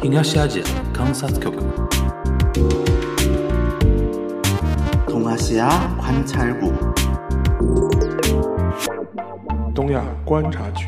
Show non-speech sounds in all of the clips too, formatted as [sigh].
東アジア観察局 동아시아 관찰국 东亚观察局。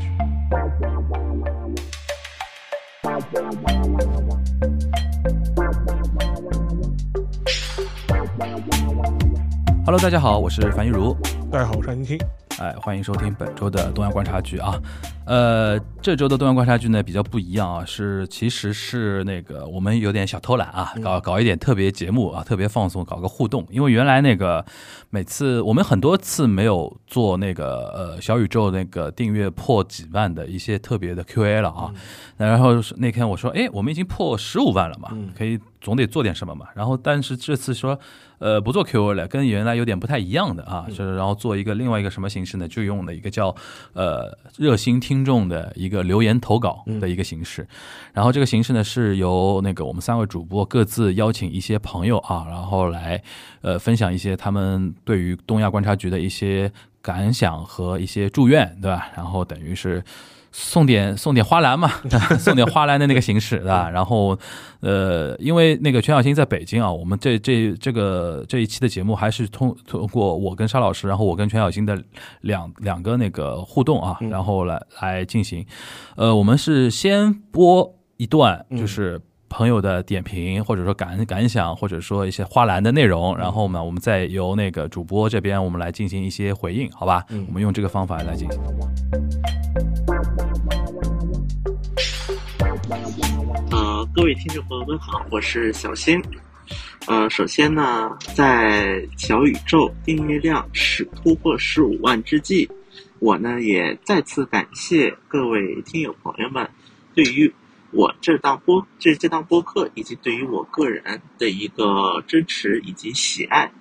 Hello，大家好，我是樊一茹。大家好，我是安青。哎，欢迎收听本周的东亚观察局啊。 呃，这周的东亚观察剧呢比较不一样啊，是其实是那个我们有点小偷懒啊，搞搞一点特别节目啊，特别放松，搞个互动。因为原来那个每次我们很多次没有做那个呃小宇宙那个订阅破几万的一些特别的 Q&A 了啊。那然后那天我说，哎，我们已经破十五万了嘛，可以总得做点什么嘛。然后但是这次说。呃，不做 Q&A 了，跟原来有点不太一样的啊，就是然后做一个另外一个什么形式呢？就用了一个叫呃热心听众的一个留言投稿的一个形式，然后这个形式呢是由那个我们三位主播各自邀请一些朋友啊，然后来呃分享一些他们对于东亚观察局的一些感想和一些祝愿，对吧？然后等于是。送点送点花篮嘛，[laughs] 送点花篮的那个形式，对吧？然后，呃，因为那个全小新在北京啊，我们这这这个这一期的节目还是通通过我跟沙老师，然后我跟全小新的两两个那个互动啊，然后来来进行。呃，我们是先播一段，就是朋友的点评，或者说感感想，或者说一些花篮的内容，然后呢，我们再由那个主播这边我们来进行一些回应，好吧？我们用这个方法来进行。各位听众朋友们好，我是小新。呃，首先呢，在小宇宙订阅量是突破十五万之际，我呢也再次感谢各位听友朋友们对于我这档播这这档播客以及对于我个人的一个支持以及喜爱。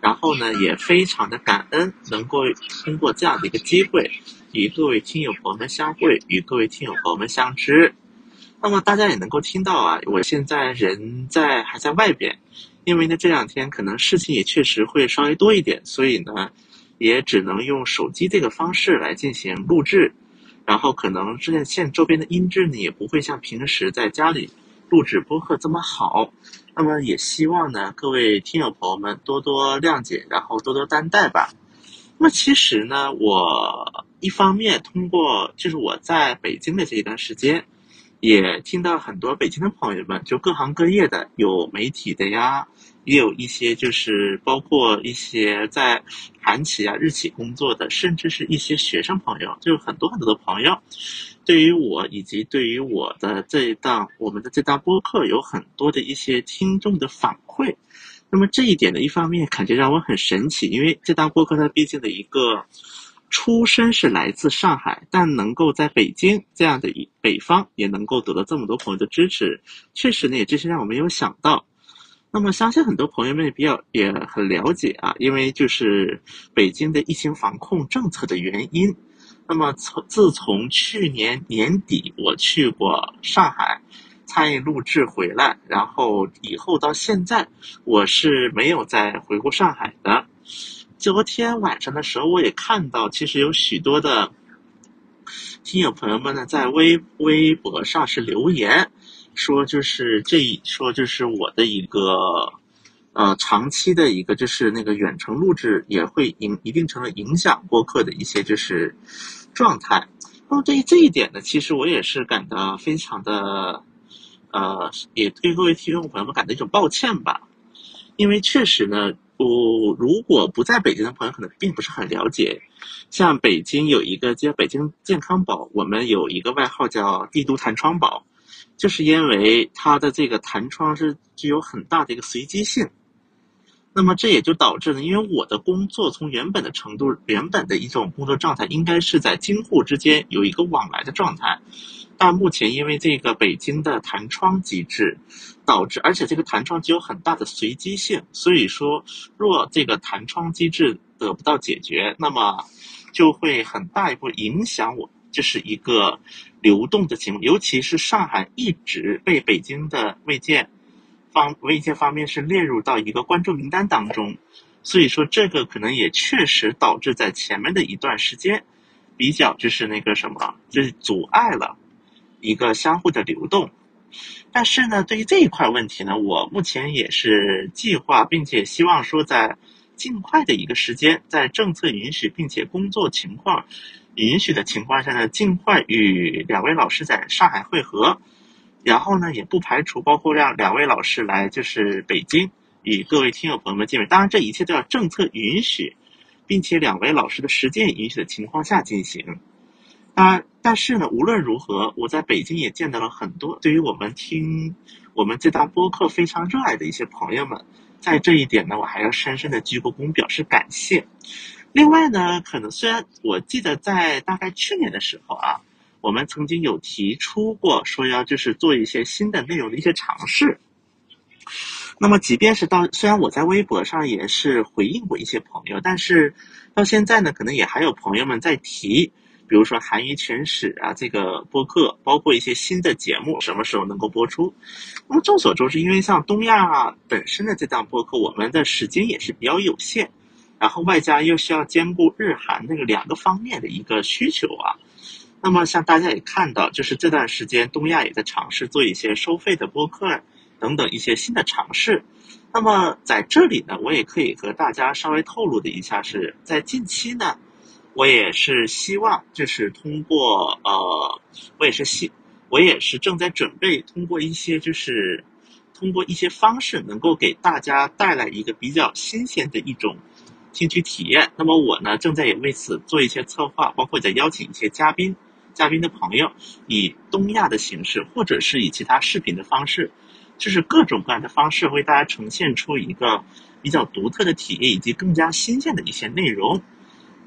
然后呢，也非常的感恩能够通过这样的一个机会，与各位听友朋友们相会，与各位听友朋友们相知。那么大家也能够听到啊，我现在人在还在外边，因为呢这两天可能事情也确实会稍微多一点，所以呢，也只能用手机这个方式来进行录制，然后可能这线周边的音质呢也不会像平时在家里录制播客这么好。那么也希望呢各位听友朋友们多多谅解，然后多多担待吧。那么其实呢，我一方面通过就是我在北京的这一段时间。也听到很多北京的朋友们，就各行各业的，有媒体的呀，也有一些就是包括一些在韩企啊、日企工作的，甚至是一些学生朋友，就很多很多的朋友，对于我以及对于我的这一档我们的这档播客，有很多的一些听众的反馈。那么这一点呢，一方面感觉让我很神奇，因为这档播客它毕竟的一个。出身是来自上海，但能够在北京这样的一北方，也能够得到这么多朋友的支持，确实呢，也真是让我没有想到。那么，相信很多朋友们也比较也很了解啊，因为就是北京的疫情防控政策的原因。那么，从自从去年年底我去过上海参与录制回来，然后以后到现在，我是没有再回过上海的。昨天晚上的时候，我也看到，其实有许多的听友朋友们呢，在微微博上是留言，说就是这一说就是我的一个呃长期的一个就是那个远程录制也会影一定程度影响播客的一些就是状态。那么对于这一点呢，其实我也是感到非常的呃，也对各位听众朋友们感到一种抱歉吧，因为确实呢。我如果不在北京的朋友可能并不是很了解，像北京有一个叫北京健康宝，我们有一个外号叫帝都弹窗宝，就是因为它的这个弹窗是具有很大的一个随机性。那么这也就导致呢，因为我的工作从原本的程度，原本的一种工作状态应该是在京沪之间有一个往来的状态。但目前因为这个北京的弹窗机制，导致而且这个弹窗具有很大的随机性，所以说若这个弹窗机制得不到解决，那么就会很大一步影响我，就是一个流动的情况。尤其是上海一直被北京的卫健方卫健方面是列入到一个关注名单当中，所以说这个可能也确实导致在前面的一段时间比较就是那个什么，就是阻碍了。一个相互的流动，但是呢，对于这一块问题呢，我目前也是计划，并且希望说在尽快的一个时间，在政策允许并且工作情况允许的情况下呢，尽快与两位老师在上海会合。然后呢，也不排除包括让两位老师来就是北京与各位听友朋友们见面。当然，这一切都要政策允许，并且两位老师的实践允许的情况下进行。当然，但是呢，无论如何，我在北京也见到了很多对于我们听我们这档播客非常热爱的一些朋友们，在这一点呢，我还要深深的鞠个躬，表示感谢。另外呢，可能虽然我记得在大概去年的时候啊，我们曾经有提出过说要就是做一些新的内容的一些尝试。那么，即便是到虽然我在微博上也是回应过一些朋友，但是到现在呢，可能也还有朋友们在提。比如说韩娱全史啊，这个播客，包括一些新的节目，什么时候能够播出？那么众所周知，因为像东亚本身的这档播客，我们的时间也是比较有限，然后外加又需要兼顾日韩那个两个方面的一个需求啊。那么像大家也看到，就是这段时间东亚也在尝试做一些收费的播客等等一些新的尝试。那么在这里呢，我也可以和大家稍微透露的一下，是在近期呢。我也是希望，就是通过呃，我也是希，我也是正在准备通过一些，就是通过一些方式，能够给大家带来一个比较新鲜的一种兴趣体验。那么我呢，正在也为此做一些策划，包括在邀请一些嘉宾、嘉宾的朋友，以东亚的形式，或者是以其他视频的方式，就是各种各样的方式，为大家呈现出一个比较独特的体验，以及更加新鲜的一些内容。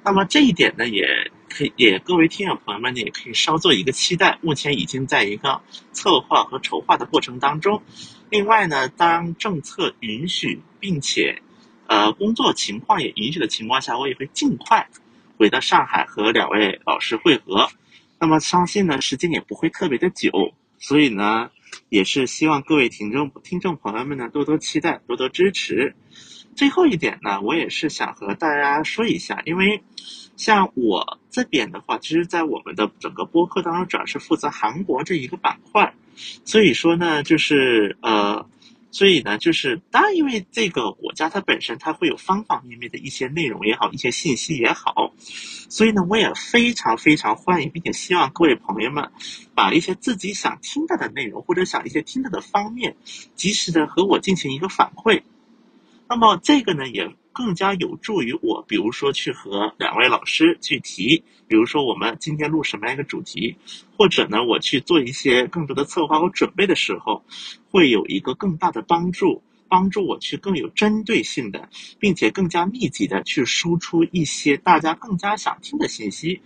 那么这一点呢，也可以也各位听友朋友们呢，也可以稍做一个期待。目前已经在一个策划和筹划的过程当中。另外呢，当政策允许并且呃工作情况也允许的情况下，我也会尽快回到上海和两位老师会合。那么相信呢，时间也不会特别的久，所以呢，也是希望各位听众听众朋友们呢多多期待，多多支持。最后一点呢，我也是想和大家说一下，因为像我这边的话，其实，在我们的整个播客当中，主要是负责韩国这一个板块，所以说呢，就是呃，所以呢，就是当然，因为这个国家它本身它会有方方面面的一些内容也好，一些信息也好，所以呢，我也非常非常欢迎，并且希望各位朋友们把一些自己想听到的内容，或者想一些听到的方面，及时的和我进行一个反馈。那么这个呢，也更加有助于我，比如说去和两位老师去提，比如说我们今天录什么样一个主题，或者呢，我去做一些更多的策划和准备的时候，会有一个更大的帮助，帮助我去更有针对性的，并且更加密集的去输出一些大家更加想听的信息。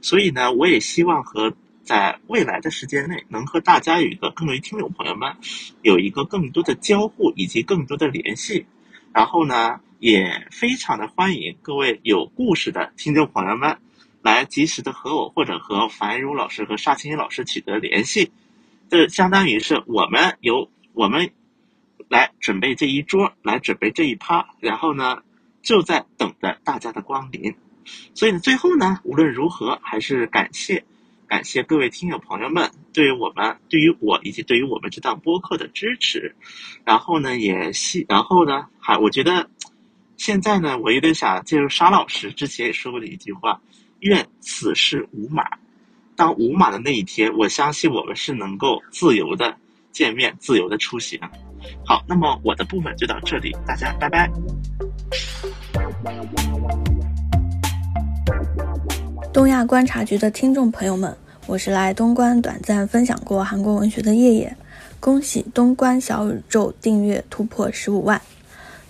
所以呢，我也希望和在未来的时间内，能和大家有一个更为听友朋友们有一个更多的交互以及更多的联系。然后呢，也非常的欢迎各位有故事的听众朋友们，来及时的和我或者和樊如老师和沙青青老师取得联系。这相当于是我们由我们来准备这一桌，来准备这一趴，然后呢，就在等着大家的光临。所以呢，最后呢，无论如何，还是感谢。感谢各位听友朋友们对于我们、对于我以及对于我们这档播客的支持，然后呢，也希，然后呢，还我觉得现在呢，我有点想借助沙老师之前也说过的一句话：愿此事无码。当无码的那一天，我相信我们是能够自由的见面、自由的出行。好，那么我的部分就到这里，大家拜拜。东亚观察局的听众朋友们，我是来东关短暂分享过韩国文学的叶叶。恭喜东关小宇宙订阅突破十五万。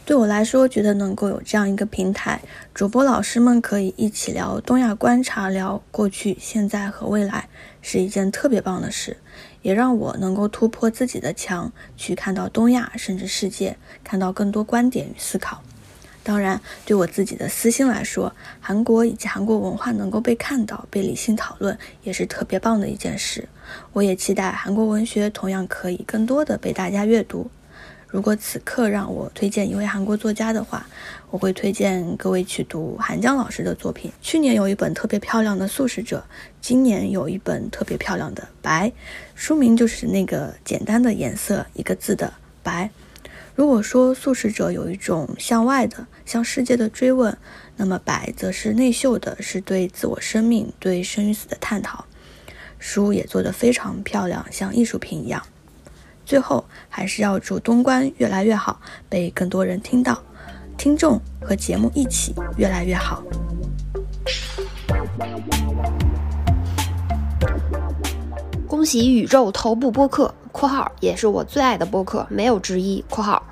对我来说，觉得能够有这样一个平台，主播老师们可以一起聊东亚观察，聊过去、现在和未来，是一件特别棒的事，也让我能够突破自己的墙，去看到东亚甚至世界，看到更多观点与思考。当然，对我自己的私心来说，韩国以及韩国文化能够被看到、被理性讨论，也是特别棒的一件事。我也期待韩国文学同样可以更多的被大家阅读。如果此刻让我推荐一位韩国作家的话，我会推荐各位去读韩江老师的作品。去年有一本特别漂亮的《素食者》，今年有一本特别漂亮的《白》，书名就是那个简单的颜色一个字的“白”。如果说《素食者》有一种向外的、向世界的追问，那么《白》则是内秀的，是对自我生命、对生与死的探讨。书也做得非常漂亮，像艺术品一样。最后，还是要祝东关越来越好，被更多人听到，听众和节目一起越来越好。恭喜宇宙头部播客（括号也是我最爱的播客，没有之一）（括号）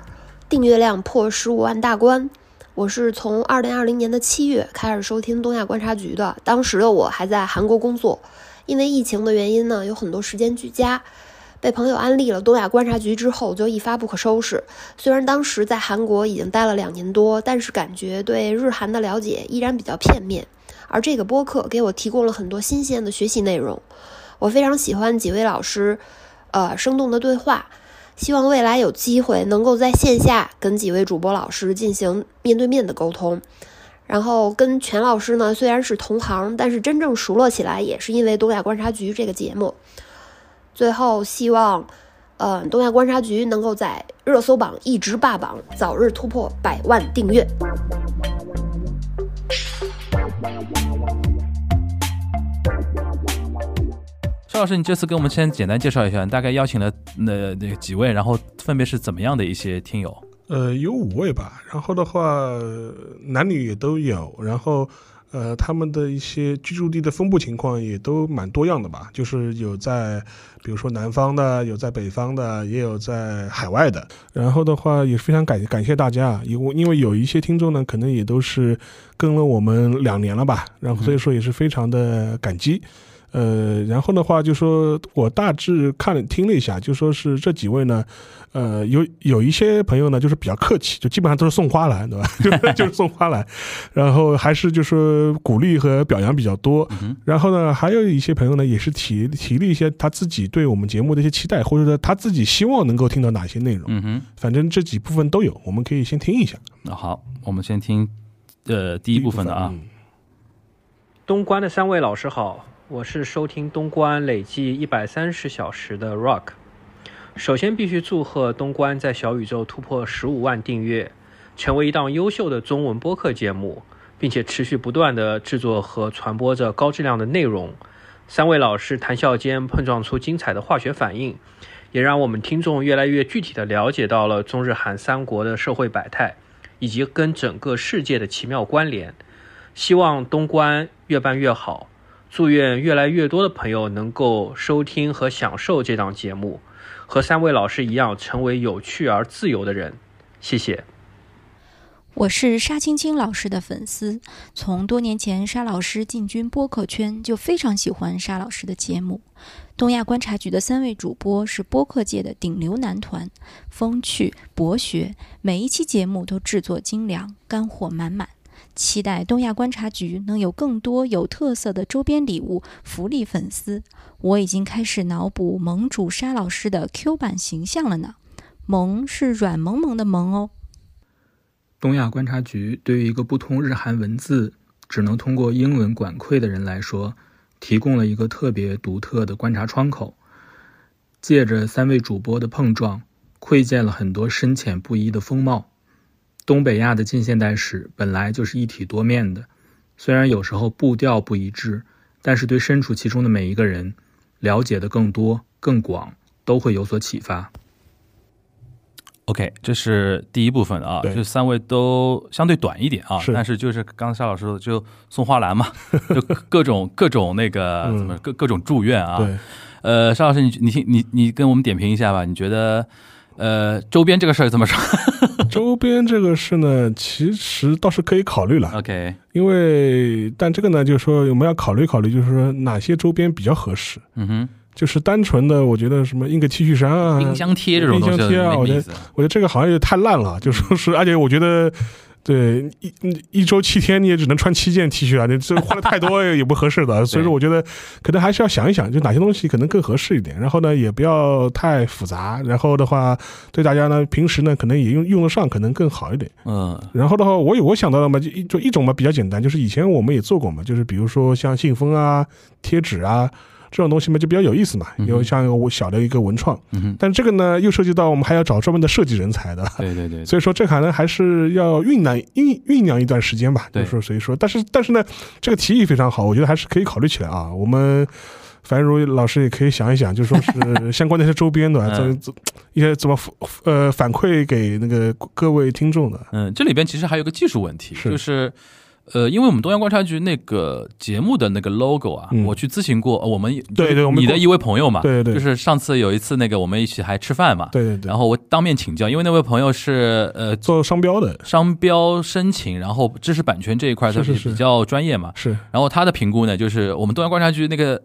订阅量破十五万大关。我是从二零二零年的七月开始收听东亚观察局的，当时的我还在韩国工作。因为疫情的原因呢，有很多时间居家，被朋友安利了东亚观察局之后，就一发不可收拾。虽然当时在韩国已经待了两年多，但是感觉对日韩的了解依然比较片面。而这个播客给我提供了很多新鲜的学习内容，我非常喜欢几位老师，呃，生动的对话。希望未来有机会能够在线下跟几位主播老师进行面对面的沟通。然后跟全老师呢，虽然是同行，但是真正熟络起来也是因为东亚观察局这个节目。最后希望，呃，东亚观察局能够在热搜榜一直霸榜，早日突破百万订阅。邵老师，你这次给我们先简单介绍一下，你大概邀请了那那几位，然后分别是怎么样的一些听友？呃，有五位吧，然后的话，男女也都有，然后，呃，他们的一些居住地的分布情况也都蛮多样的吧，就是有在，比如说南方的，有在北方的，也有在海外的，然后的话也非常感感谢大家，因为因为有一些听众呢，可能也都是跟了我们两年了吧，然后所以说也是非常的感激。呃，然后的话就说，我大致看了听了一下，就说是这几位呢，呃，有有一些朋友呢，就是比较客气，就基本上都是送花篮，对吧？就 [laughs] 就是送花篮，然后还是就是鼓励和表扬比较多。然后呢，还有一些朋友呢，也是提提了一些他自己对我们节目的一些期待，或者说他自己希望能够听到哪些内容。嗯哼，反正这几部分都有，我们可以先听一下。那好，我们先听呃第一部分的啊。东关的三位老师好。我是收听东关累计一百三十小时的 Rock。首先必须祝贺东关在小宇宙突破十五万订阅，成为一档优秀的中文播客节目，并且持续不断的制作和传播着高质量的内容。三位老师谈笑间碰撞出精彩的化学反应，也让我们听众越来越具体的了解到了中日韩三国的社会百态，以及跟整个世界的奇妙关联。希望东关越办越好。祝愿越来越多的朋友能够收听和享受这档节目，和三位老师一样成为有趣而自由的人。谢谢。我是沙青青老师的粉丝，从多年前沙老师进军播客圈就非常喜欢沙老师的节目。东亚观察局的三位主播是播客界的顶流男团，风趣博学，每一期节目都制作精良，干货满满。期待东亚观察局能有更多有特色的周边礼物福利粉丝。我已经开始脑补盟主沙老师的 Q 版形象了呢。萌是软萌萌的萌哦。东亚观察局对于一个不通日韩文字、只能通过英文管窥的人来说，提供了一个特别独特的观察窗口。借着三位主播的碰撞，窥见了很多深浅不一的风貌。东北亚的近现代史本来就是一体多面的，虽然有时候步调不一致，但是对身处其中的每一个人，了解的更多、更广，都会有所启发。OK，这是第一部分啊，这三位都相对短一点啊，但是就是刚才沙老师说的，就送花篮嘛，[laughs] 就各种各种那个怎么各各种祝愿啊。对，呃，沙老师，你你听你你跟我们点评一下吧，你觉得？呃，周边这个事儿怎么说？周边这个事呢，其实倒是可以考虑了。OK，因为但这个呢，就是说我们要考虑考虑，就是说哪些周边比较合适。嗯哼，就是单纯的，我觉得什么印个 T 恤衫啊、冰箱贴这种冰箱贴啊，我觉得我觉得这个好像也太烂了。就说是，而且我觉得对，一一周七天你也只能穿七件 T 恤啊，你这 [laughs] 换的太多也不合适的。[laughs] 所以说，我觉得可能还是要想一想，就哪些东西可能更合适一点。然后呢，也不要太复杂。然后的话，对大家呢，平时呢可能也用用得上，可能更好一点。嗯。然后的话，我有我想到的嘛，就一就一种嘛比较简单，就是以前我们也做过嘛，就是比如说像信封啊、贴纸啊。这种东西嘛，就比较有意思嘛，有像我小的一个文创，但这个呢，又涉及到我们还要找专门的设计人才的，[laughs] 对对对，所以说这可能还是要酝酿酝酝酿一段时间吧，就是说，所以说，但是但是呢，这个提议非常好，我觉得还是可以考虑起来啊。我们樊如老师也可以想一想，就说是相关的一些周边的，[laughs] 怎怎一些怎么呃反馈给那个各位听众的。嗯，这里边其实还有个技术问题，就是。呃，因为我们东阳观察局那个节目的那个 logo 啊，我去咨询过我们对对你的一位朋友嘛，对对，就是上次有一次那个我们一起还吃饭嘛，对对对，然后我当面请教，因为那位朋友是呃做商标的，商标申请，然后知识版权这一块他是比较专业嘛，是，然后他的评估呢，就是我们东阳观察局那个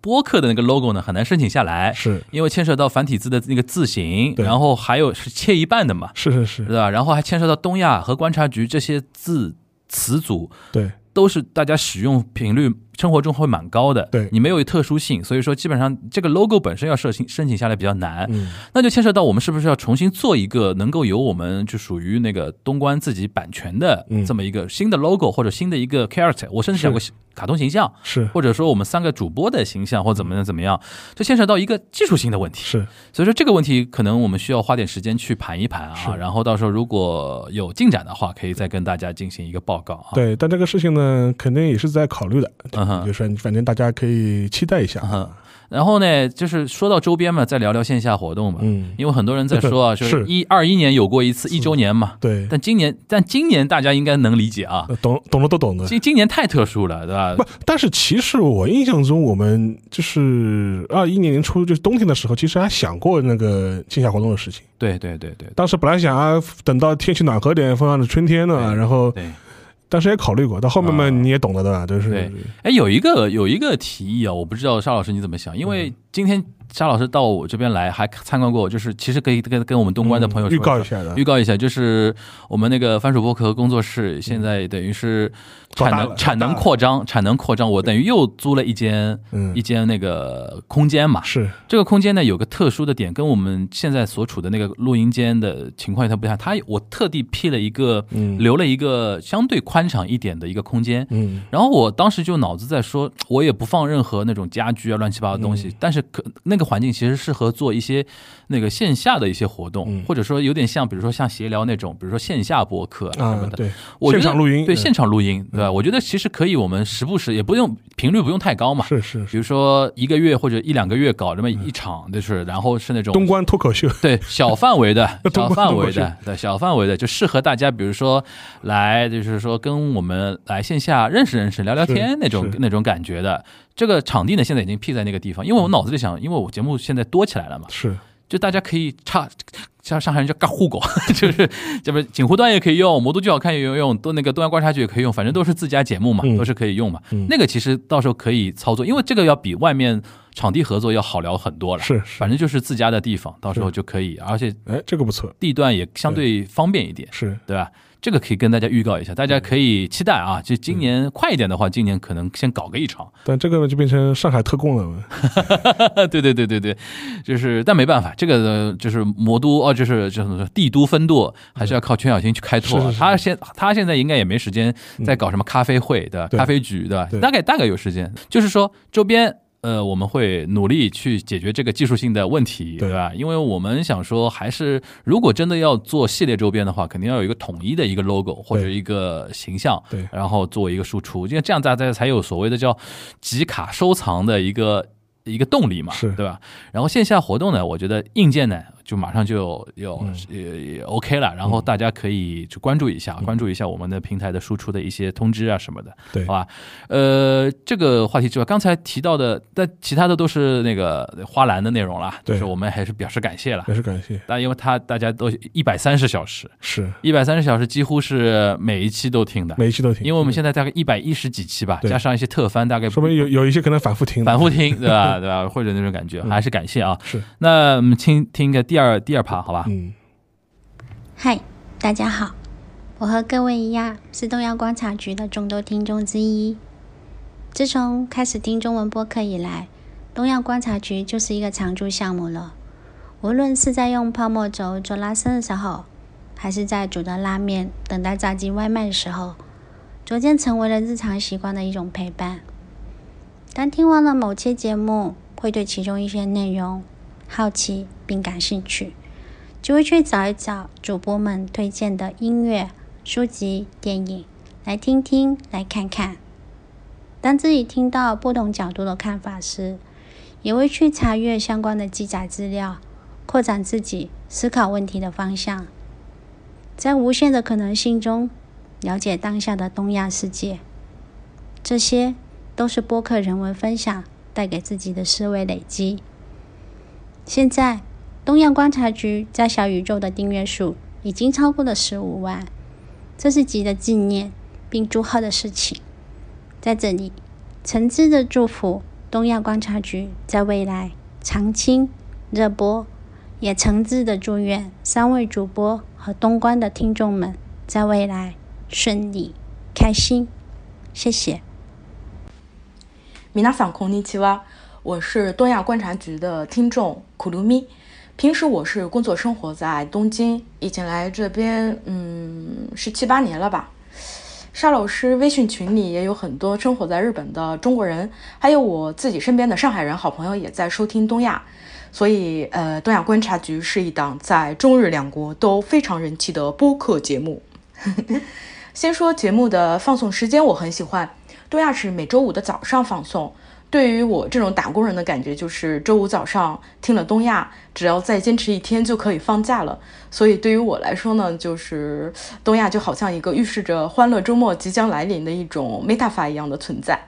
播客的那个 logo 呢很难申请下来，是因为牵涉到繁体字的那个字形，然后还有是切一半的嘛，是是是，对吧？然后还牵涉到东亚和观察局这些字词组，对。都是大家使用频率，生活中会蛮高的。对你没有特殊性，所以说基本上这个 logo 本身要设申申请下来比较难。嗯，那就牵涉到我们是不是要重新做一个能够有我们就属于那个东关自己版权的这么一个新的 logo 或者新的一个 character。我甚至想过卡通形象，是或者说我们三个主播的形象或怎么样怎么样，就牵扯到一个技术性的问题。是，所以说这个问题可能我们需要花点时间去盘一盘啊。然后到时候如果有进展的话，可以再跟大家进行一个报告啊。对，但这个事情呢，肯定也是。在考虑的，就是反正大家可以期待一下。然后呢，就是说到周边嘛，再聊聊线下活动嘛。嗯，因为很多人在说啊，[laughs] 就是一二一年有过一次一周年嘛。对。但今年，但今年大家应该能理解啊，懂懂了都懂的。今今年太特殊了，对吧？不，但是其实我印象中，我们就是二一年年初，就是冬天的时候，其实还想过那个线下活动的事情。对对对对。当时本来想啊，等到天气暖和点，放到春天呢，然后。对。但是也考虑过，到后面嘛，你也懂得的吧？就是，哎，有一个有一个提议啊，我不知道沙老师你怎么想，因为今天。沙老师到我这边来，还参观过，就是其实可以跟跟我们东关的朋友预告一下的，预告一下，就是我们那个番薯播客工作室现在等于是产能产能扩张，产能扩张，我等于又租了一间嗯一间那个空间嘛。是这个空间呢，有个特殊的点，跟我们现在所处的那个录音间的情况它不一样。它我特地辟了一个，留了一个相对宽敞一点的一个空间。嗯，然后我当时就脑子在说，我也不放任何那种家具啊，乱七八糟的东西，但是可那。个环境其实适合做一些那个线下的一些活动，或者说有点像，比如说像闲聊那种，比如说线下播客啊什么的。对，现场录音，对现场录音，对吧？我觉得其实可以，我们时不时也不用频率不用太高嘛。是是。比如说一个月或者一两个月搞这么一场，就是然后是那种东关脱口秀，对，小范围的 [laughs] 小范围的，对，小范围的就适合大家，比如说来就是说跟我们来线下认识认识、聊聊天那种那种感觉的。这个场地呢，现在已经辟在那个地方，因为我脑子里想，因为我节目现在多起来了嘛，是，就大家可以差，像上海人叫“嘎户狗”，就是这不锦湖端也可以用，魔都剧好看也用用，都那个东阳观察局也可以用，反正都是自家节目嘛，都是可以用嘛。那个其实到时候可以操作，因为这个要比外面场地合作要好聊很多了。是，反正就是自家的地方，到时候就可以，而且哎，这个不错，地段也相对方便一点，是。对吧？这个可以跟大家预告一下，大家可以期待啊！就今年快一点的话，今年可能先搞个一场。但这个就变成上海特供了。[laughs] 对对对对对，就是但没办法，这个就是魔都哦，就是就是说帝都分舵，还是要靠全小新去开拓。他现他现在应该也没时间再搞什么咖啡会的咖啡局的，大概大概有时间。就是说周边。呃，我们会努力去解决这个技术性的问题，对吧？因为我们想说，还是如果真的要做系列周边的话，肯定要有一个统一的一个 logo 或者一个形象，对，然后作为一个输出，因为这样大家才有所谓的叫集卡收藏的一个一个动力嘛，是对吧？然后线下活动呢，我觉得硬件呢。就马上就有也也 OK 了，然后大家可以去关注一下，关注一下我们的平台的输出的一些通知啊什么的，对，好吧？呃，这个话题之外，刚才提到的，但其他的都是那个花篮的内容了，就是我们还是表示感谢了，表示感谢。但因为他大家都一百三十小时，是。一百三十小时，几乎是每一期都听的，每一期都听，因为我们现在大概一百一十几期吧，加上一些特番，大概说明有有一些可能反复听，反复听，对吧？[laughs] 对吧？或者那种感觉，还是感谢啊。是，那我们听听个第二第二趴，好吧？嗯，嗨，大家好，我和各位一样，是东亚观察局的众多听众之一。自从开始听中文播客以来，东亚观察局就是一个常驻项目了。无论是在用泡沫轴做拉伸的时候，还是在煮的拉面等待炸鸡外卖的时候，逐渐成为了日常习惯的一种陪伴。当听完了某期节目，会对其中一些内容好奇并感兴趣，就会去找一找主播们推荐的音乐。书籍、电影，来听听，来看看。当自己听到不同角度的看法时，也会去查阅相关的记载资料，扩展自己思考问题的方向。在无限的可能性中，了解当下的东亚世界。这些都是播客人文分享带给自己的思维累积。现在，东亚观察局在小宇宙的订阅数已经超过了十五万。这是值得纪念并祝贺的事情。在这里，诚挚的祝福东亚观察局在未来长青热播，也诚挚的祝愿三位主播和东关的听众们在未来顺利开心。谢谢。米娜桑空尼奇哇，我是东亚观察局的听众库鲁米。平时我是工作生活在东京，已经来这边，嗯，是七八年了吧。沙老师微信群里也有很多生活在日本的中国人，还有我自己身边的上海人好朋友也在收听东亚，所以，呃，东亚观察局是一档在中日两国都非常人气的播客节目。[laughs] 先说节目的放送时间，我很喜欢，东亚是每周五的早上放送。对于我这种打工人的感觉，就是周五早上听了东亚，只要再坚持一天就可以放假了。所以对于我来说呢，就是东亚就好像一个预示着欢乐周末即将来临的一种 meta 法一样的存在。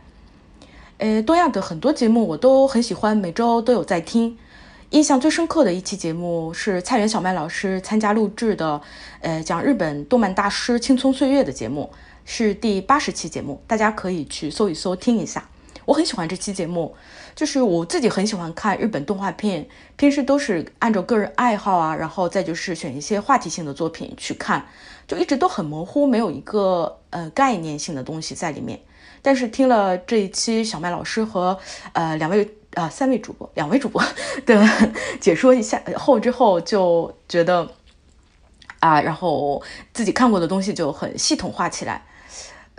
诶，东亚的很多节目我都很喜欢，每周都有在听。印象最深刻的一期节目是菜园小麦老师参加录制的，呃，讲日本动漫大师青葱岁月的节目，是第八十期节目，大家可以去搜一搜听一下。我很喜欢这期节目，就是我自己很喜欢看日本动画片，平时都是按照个人爱好啊，然后再就是选一些话题性的作品去看，就一直都很模糊，没有一个呃概念性的东西在里面。但是听了这一期小麦老师和呃两位啊三位主播两位主播的解说一下后之后，就觉得啊，然后自己看过的东西就很系统化起来。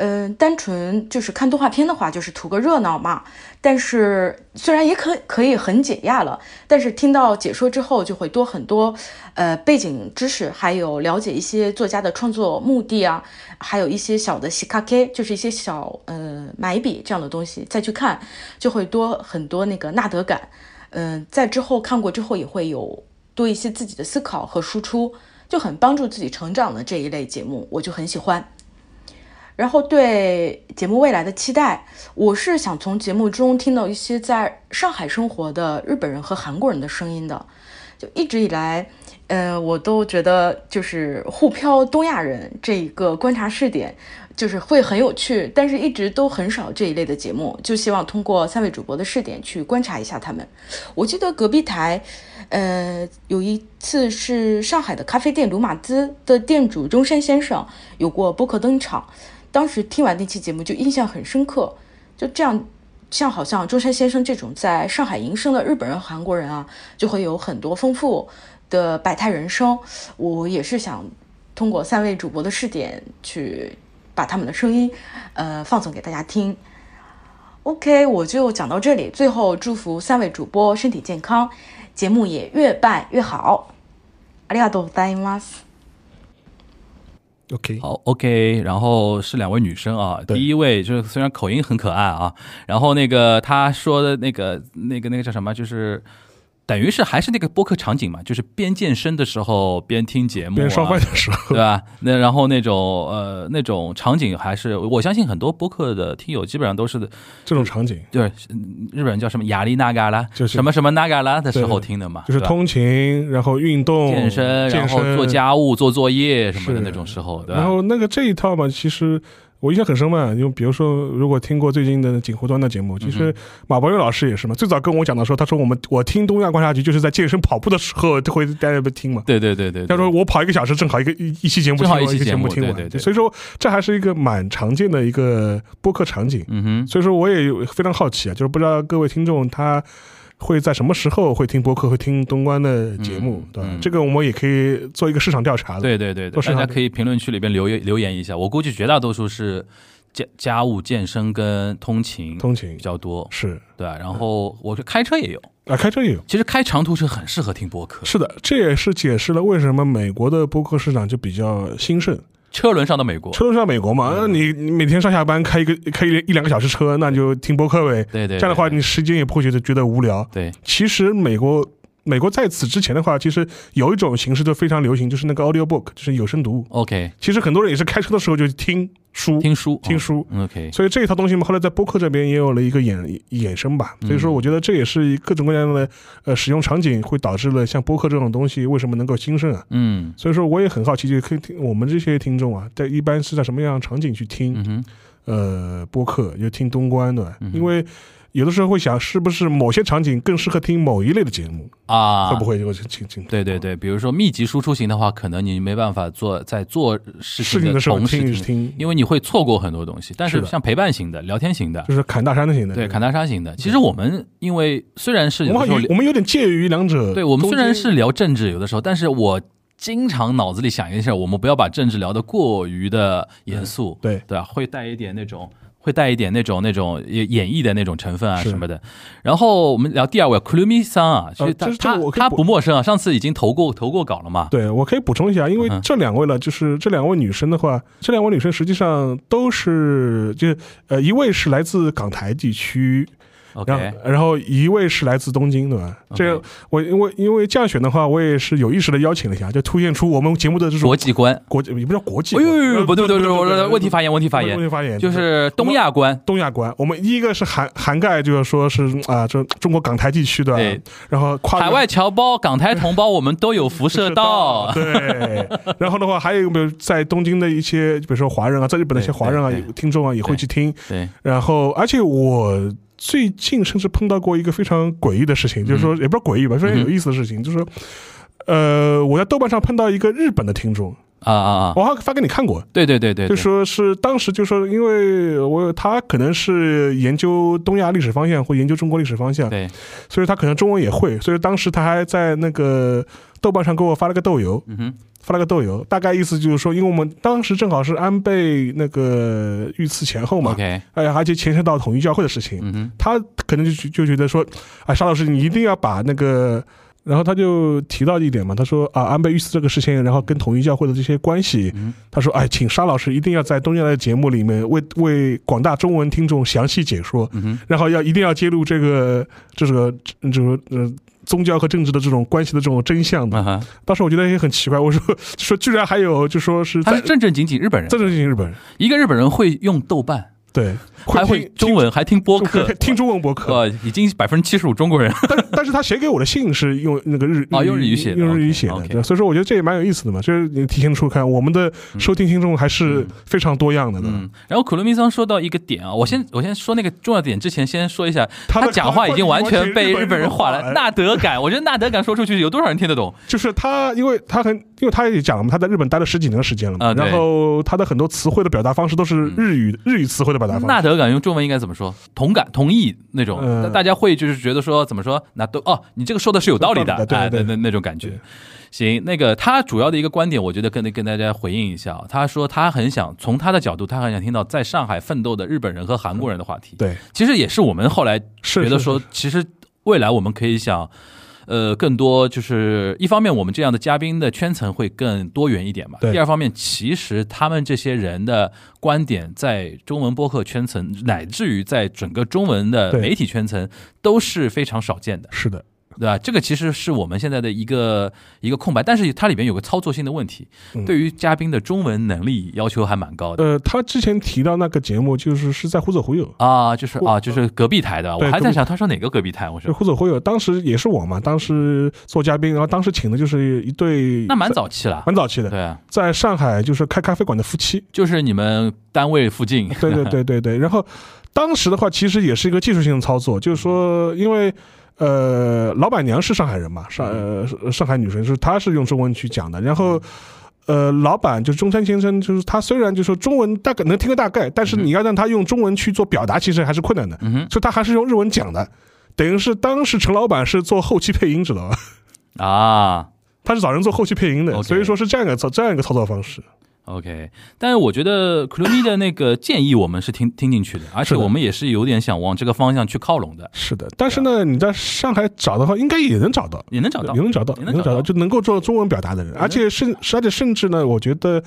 嗯，单纯就是看动画片的话，就是图个热闹嘛。但是虽然也可可以很解压了，但是听到解说之后，就会多很多呃背景知识，还有了解一些作家的创作目的啊，还有一些小的西卡 K，就是一些小呃买笔这样的东西，再去看就会多很多那个纳得感。嗯，在之后看过之后，也会有多一些自己的思考和输出，就很帮助自己成长的这一类节目，我就很喜欢。然后对节目未来的期待，我是想从节目中听到一些在上海生活的日本人和韩国人的声音的。就一直以来，嗯，我都觉得就是沪漂东亚人这一个观察试点，就是会很有趣，但是一直都很少这一类的节目。就希望通过三位主播的试点去观察一下他们。我记得隔壁台，呃，有一次是上海的咖啡店鲁马兹的店主中山先生有过播客登场。当时听完那期节目就印象很深刻，就这样，像好像中山先生这种在上海营生的日本人、韩国人啊，就会有很多丰富的百态人生。我也是想通过三位主播的试点，去把他们的声音，呃，放送给大家听。OK，我就讲到这里。最后祝福三位主播身体健康，节目也越办越好。ありがとうございます。 OK，好，OK，然后是两位女生啊，第一位就是虽然口音很可爱啊，然后那个她说的那个那个那个叫什么，就是。等于是还是那个播客场景嘛，就是边健身的时候边听节目，边烧饭的时候，对吧？那然后那种呃那种场景还是我相信很多播客的听友基本上都是这种场景，对，日本人叫什么雅丽娜嘎拉，就是什么什么娜嘎拉的时候听的嘛，就是通勤，然后运动、健身，然后做家务、做作业什么的那种时候，对吧？然后那个这一套嘛，其实。我印象很深嘛，因为比如说，如果听过最近的锦湖端的节目，其实马伯庸老师也是嘛。最早跟我讲的时候，他说我们 [laughs] 我听东亚观察局就是在健身跑步的时候都会大家听嘛。对对对对，他说我跑一个小时，正好一个一一期节目，正好一期节目听完。对对，所以说这还是一个蛮常见的一个播客场景。嗯哼，所以说我也非常好奇啊，就是不知道各位听众他。会在什么时候会听播客，会听东关的节目，对吧？这个我们也可以做一个市场调查的。对对对，大家可以评论区里边留言留言一下。我估计绝大多数是家家务、健身跟通勤，通勤比较多，是对。然后我开车也有啊，开车也有。其实开长途车很适合听播客。是的，这也是解释了为什么美国的播客市场就比较兴盛。车轮上的美国，车轮上美国嘛，那你你每天上下班开一个开一一两个小时车，那就听播客呗。对对，这样的话你时间也不会觉得觉得无聊。对，其实美国美国在此之前的话，其实有一种形式就非常流行，就是那个 audio book，就是有声读物。OK，其实很多人也是开车的时候就听。书听书听书，OK，所以这一套东西嘛，后来在播客这边也有了一个衍衍生吧。所以说，我觉得这也是各种各样的呃使用场景，会导致了像播客这种东西为什么能够兴盛啊？嗯，所以说我也很好奇，就可以听我们这些听众啊，在一般是在什么样场景去听呃播客，就听东关的，因为。有的时候会想，是不是某些场景更适合听某一类的节目啊？会不会就听听？对对对，比如说密集输出型的话，可能你没办法做在做事情的同时听，因为你会错过很多东西。但是像陪伴型的、聊天型的，就是砍大山的型的，对砍大山型的。其实我们因为虽然是我们我们有点介于两者，对我们虽然是聊政治，有的时候，但是我经常脑子里想一件事，我们不要把政治聊得过于的严肃，对对吧？会带一点那种。会带一点那种那种演演绎的那种成分啊什么的，然后我们聊第二位 Kulumi 桑啊，其实他他他不陌生啊，上次已经投过投过稿了嘛。对，我可以补充一下，因为这两位呢，就是这两位女生的话，这两位女生实际上都是就呃一位是来自港台地区。OK，然后一位是来自东京，对吧？这我因为因为这样选的话，我也是有意识的邀请了一下，就凸显出我们节目的这种国际观，国际也不叫国际。哎呦，不对不对不对，问题发言，问题发言，问题发言，就是东亚观，东亚观。我们第一个是涵涵盖，就是说是啊，这中国港台地区的，然后跨海外侨胞、港台同胞，我们都有辐射到。对，然后的话，还有一个比如在东京的一些，比如说华人啊，在日本的一些华人啊，听众啊，也会去听。对，然后而且我。最近甚至碰到过一个非常诡异的事情，就是说也不是诡异吧，非常有意思的事情，就是说，呃，我在豆瓣上碰到一个日本的听众。啊啊啊，我还发给你看过，对对对对，就说是当时就说，因为我他可能是研究东亚历史方向或研究中国历史方向，对，所以他可能中文也会，所以当时他还在那个豆瓣上给我发了个豆油，嗯哼。发了个豆油，大概意思就是说，因为我们当时正好是安倍那个遇刺前后嘛哎，而且牵涉到统一教会的事情，嗯他可能就就觉得说，哎，沙老师，你一定要把那个，然后他就提到一点嘛，他说啊，安倍遇刺这个事情，然后跟统一教会的这些关系，他说，哎，请沙老师一定要在东亚的节目里面为为广大中文听众详细解说，然后要一定要揭露这个这个这个呃。宗教和政治的这种关系的这种真相的，当时我觉得也很奇怪。我说 [laughs] 说，居然还有，就说是他是正正经经日本人，正正经经日本人，一个日本人会用豆瓣。对，还会中文，还听播客，听中文播客，呃，已经百分之七十五中国人。但但是他写给我的信是用那个日啊，用日语写的，用日语写的，所以说我觉得这也蛮有意思的嘛，就是你体现出看我们的收听听众还是非常多样的。嗯，然后苦鲁米桑说到一个点啊，我先我先说那个重要点之前，先说一下，他讲话已经完全被日本人化了，纳德感，我觉得纳德感说出去有多少人听得懂？就是他，因为他很，因为他也讲了嘛，他在日本待了十几年的时间了嘛，然后他的很多词汇的表达方式都是日语日语词汇的表达方式，纳德感用。中文应该怎么说？同感、同意那种，大家会就是觉得说怎么说？那都哦，你这个说的是有道理的，哎，那那那种感觉。行，那个他主要的一个观点，我觉得跟跟大家回应一下。他说他很想从他的角度，他很想听到在上海奋斗的日本人和韩国人的话题。对，其实也是我们后来觉得说，其实未来我们可以想。呃，更多就是一方面，我们这样的嘉宾的圈层会更多元一点嘛。第二方面，其实他们这些人的观点在中文播客圈层，乃至于在整个中文的媒体圈层都是非常少见的。是的，对吧？这个其实是我们现在的一个一个空白，但是它里边有个操作性的问题，嗯对于嘉宾的中文能力要求还蛮高的。呃，他之前提到那个节目，就是是在《忽左忽右》，啊，就是啊，就是隔壁台的，我还在想他说哪个隔壁台，我就说《忽左忽右》，当时也是我嘛，当时做嘉宾，然后当时请的就是一对，那蛮早期了，蛮早期的，对啊，在上海就是开咖啡馆的夫妻，就是你们单位附近，对对对对对。然后当时的话，其实也是一个技术性的操作，就是说，因为呃，老板娘是上海人嘛，上呃上海女生，是她是用中文去讲的，然后。呃，老板就是中山先生，就是他虽然就说中文大概能听个大概，但是你要让他用中文去做表达，其实还是困难的，嗯所以他还是用日文讲的。等于是当时陈老板是做后期配音，知道吧？啊他是找人做后期配音的所以说是这样一个操这样一个操作方式。，OK。但是我觉得 l u m i 的那个建议我们是听听进去的，而且我们也是有点想往这个方向去靠拢的，是的，但是呢，你在上海找的话，应该也能找到，也能找到也，能找到，也能找到。就能够做中文表达的人，而且甚而且甚至呢，我觉得。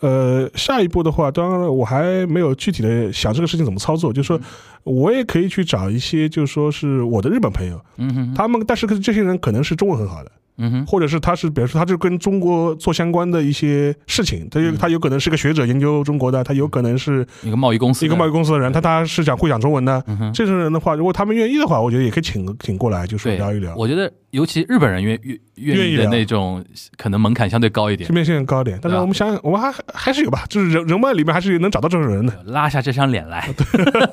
呃，下一步的话，当然了我还没有具体的想这个事情怎么操作，就是说我也可以去找一些，就是说是我的日本朋友，嗯哼，他们但是这些人可能是中文很好的，嗯哼，或者是他是，比如说他就跟中国做相关的一些事情，他嗯。有他有可能是个学者研究中国的，他有可能是一个贸易公司，一个贸易公司的人，他他是讲会讲中文的，嗯哼，这种人的话，如果他们愿意的话，我觉得也可以请请过来，就是聊一聊，我觉得尤其日本人愿愿愿意的那种，可能门槛相对高一点。知，名性高一点。但是我们想想，我们还还是有吧，就是人人脉里面还是能找到这种人的。拉下这张脸来。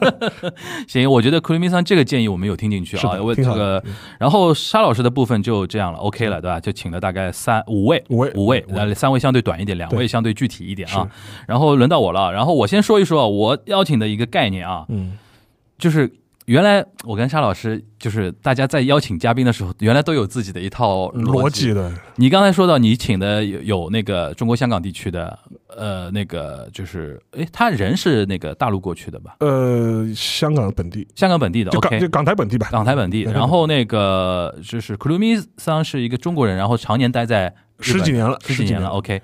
[laughs] 行，我觉得 i m i 桑这个建议我们有听进去啊，是的为这个，然后沙老师的部分就这样了，OK 了，对吧？就请了大概三五位，五位五位，三位相对短一点，两位相对具体一点啊。然后轮到我了，然后我先说一说我邀请的一个概念啊，嗯，就是原来我跟沙老师，就是大家在邀请嘉宾的时候，原来都有自己的一套逻辑辑的，你刚才说到你请的有有那个中国香港地区的，呃，那个就是，诶，他人是那个大陆过去的吧？呃，香港本地，香港本地的就港就港台本地吧，港台本地。然后那个就是 l u m i 桑是一个中国人，然后常年待在十几年了，十几年了了。，OK。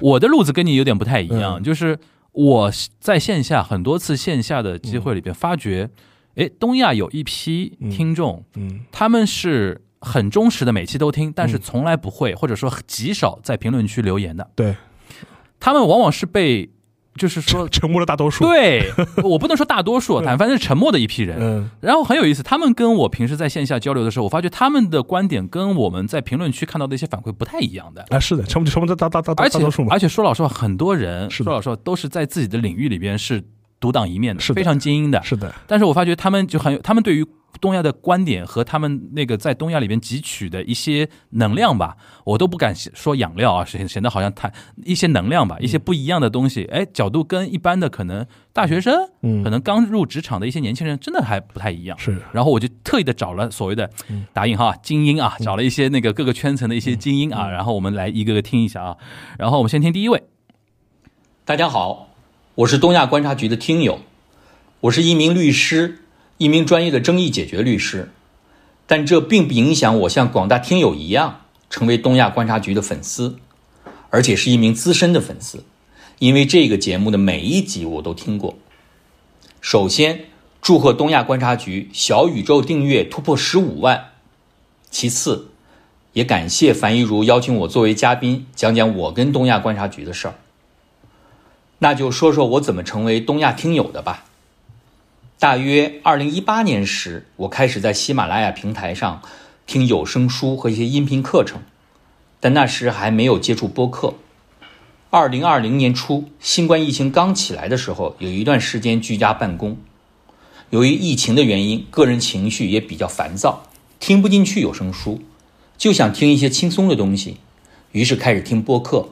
我的路子跟你有点不太一样，嗯就是我在线下很多次线下的机会里边发觉，诶，东亚有一批嗯听众，嗯他们是很忠实的，每期都听，但是嗯从来不会，或者说极少在评论区留言的。对，他们往往是被，就是说，沉默了大多数。，对我不能说大多数，[laughs] 但反正是沉默的一批人。嗯，然后很有意思，他们跟我平时在线下交流的时候，我发觉他们的观点跟我们在评论区看到的一些反馈不太一样的。啊，是的，沉默沉默的大大大大而且大多数嘛而。且说老实话，很多人说老实话都是在自己的领域里边是独当一面的，是的非常精英的。是的，但是我发觉他们就很有，他们对于东亚的观点和他们那个在东亚里边汲取的一些能量吧，我都不敢说养料啊，显显得好像太一些能量吧，一些不一样的东西，哎，角度跟一般的可能大学生，嗯。可能刚入职场的一些年轻人，真的还不太一样。是。然后我就特意的找了所谓的嗯。打引号啊精英啊，找了一些那个各个圈层的一些精英啊，然后我们来一个个听一下啊。然后我们先听第一位，大家好，我是东亚观察局的听友，我是一名律师，一名专业的争议解决律师，但这并不影响我像广大听友一样成为东亚观察局的粉丝，而且是一名资深的粉丝，因为这个节目的每一集我都听过。首先，祝贺东亚观察局小宇宙订阅突破十五万；其次，也感谢樊一茹邀请我作为嘉宾，讲讲我跟东亚观察局的事儿。那就说说我怎么成为东亚听友的吧。大约二零一八年时，我开始在喜马拉雅平台上听有声书和一些音频课程，但那时还没有接触播客。二零二零年初，新冠疫情刚起来的时候，有一段时间居家办公，由于疫情的原因，个人情绪也比较烦躁，听不进去有声书，就想听一些轻松的东西，于是开始听播客。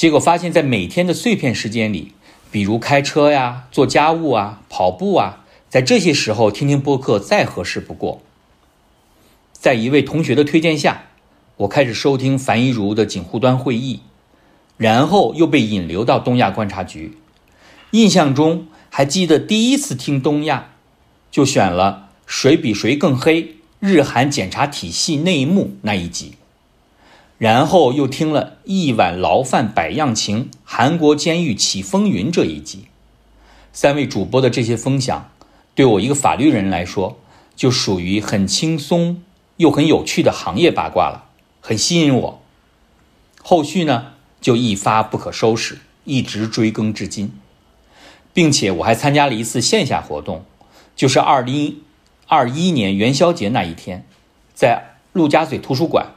结果发现，在每天的碎片时间里，比如开车呀、做家务啊、跑步啊，在这些时候听听播客再合适不过。在一位同学的推荐下，我开始收听樊一茹的锦湖端会议，然后又被引流到东亚观察局。印象中还记得第一次听东亚，就选了“谁比谁更黑”日韩检查体系内幕那一集。然后又听了一碗牢饭百样情，韩国监狱起风云这一集。三位主播的这些分享，对我一个法律人来说，就属于很轻松又很有趣的行业八卦了，很吸引我。后续呢就一发不可收拾，一直追更至今，并且我还参加了一次线下活动，就是二零二一年元宵节那一天，在陆家嘴图书馆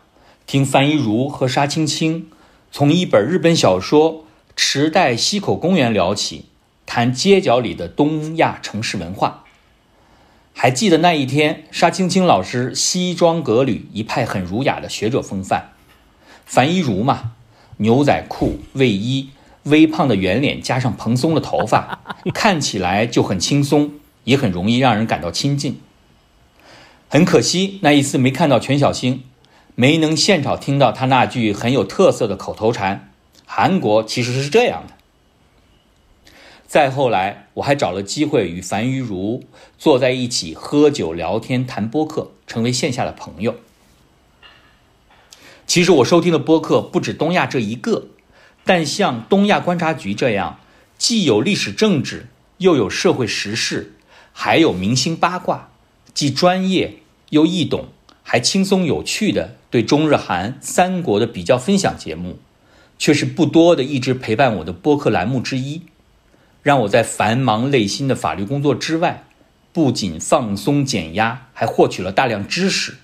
听樊一茹和沙青青从一本日本小说《池袋西口公园》聊起，谈街角里的东亚城市文化。还记得那一天，沙青青老师西装革履，一派很儒雅的学者风范。樊一茹嘛，牛仔裤、卫衣，微胖的圆脸加上蓬松的头发，[laughs] 看起来就很轻松，也很容易让人感到亲近。很可惜，那一次没看到全小星，没能现场听到他那句很有特色的口头禅：“韩国其实是这样的。”再后来，我还找了机会与樊于茹坐在一起喝酒聊天谈播客，成为线下的朋友。其实我收听的播客不止东亚这一个，但像东亚观察局这样，既有历史政治，又有社会时事，还有明星八卦，既专业又易懂，还轻松有趣的对中日韩三国的比较分享节目，却是不多的一直陪伴我的播客栏目之一，让我在繁忙累心的法律工作之外，不仅放松减压，还获取了大量知识。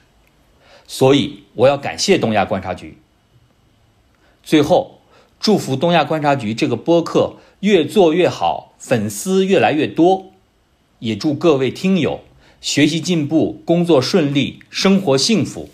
所以我要感谢东亚观察局。最后，祝福东亚观察局这个播客越做越好，粉丝越来越多，也祝各位听友学习进步，工作顺利，生活幸福。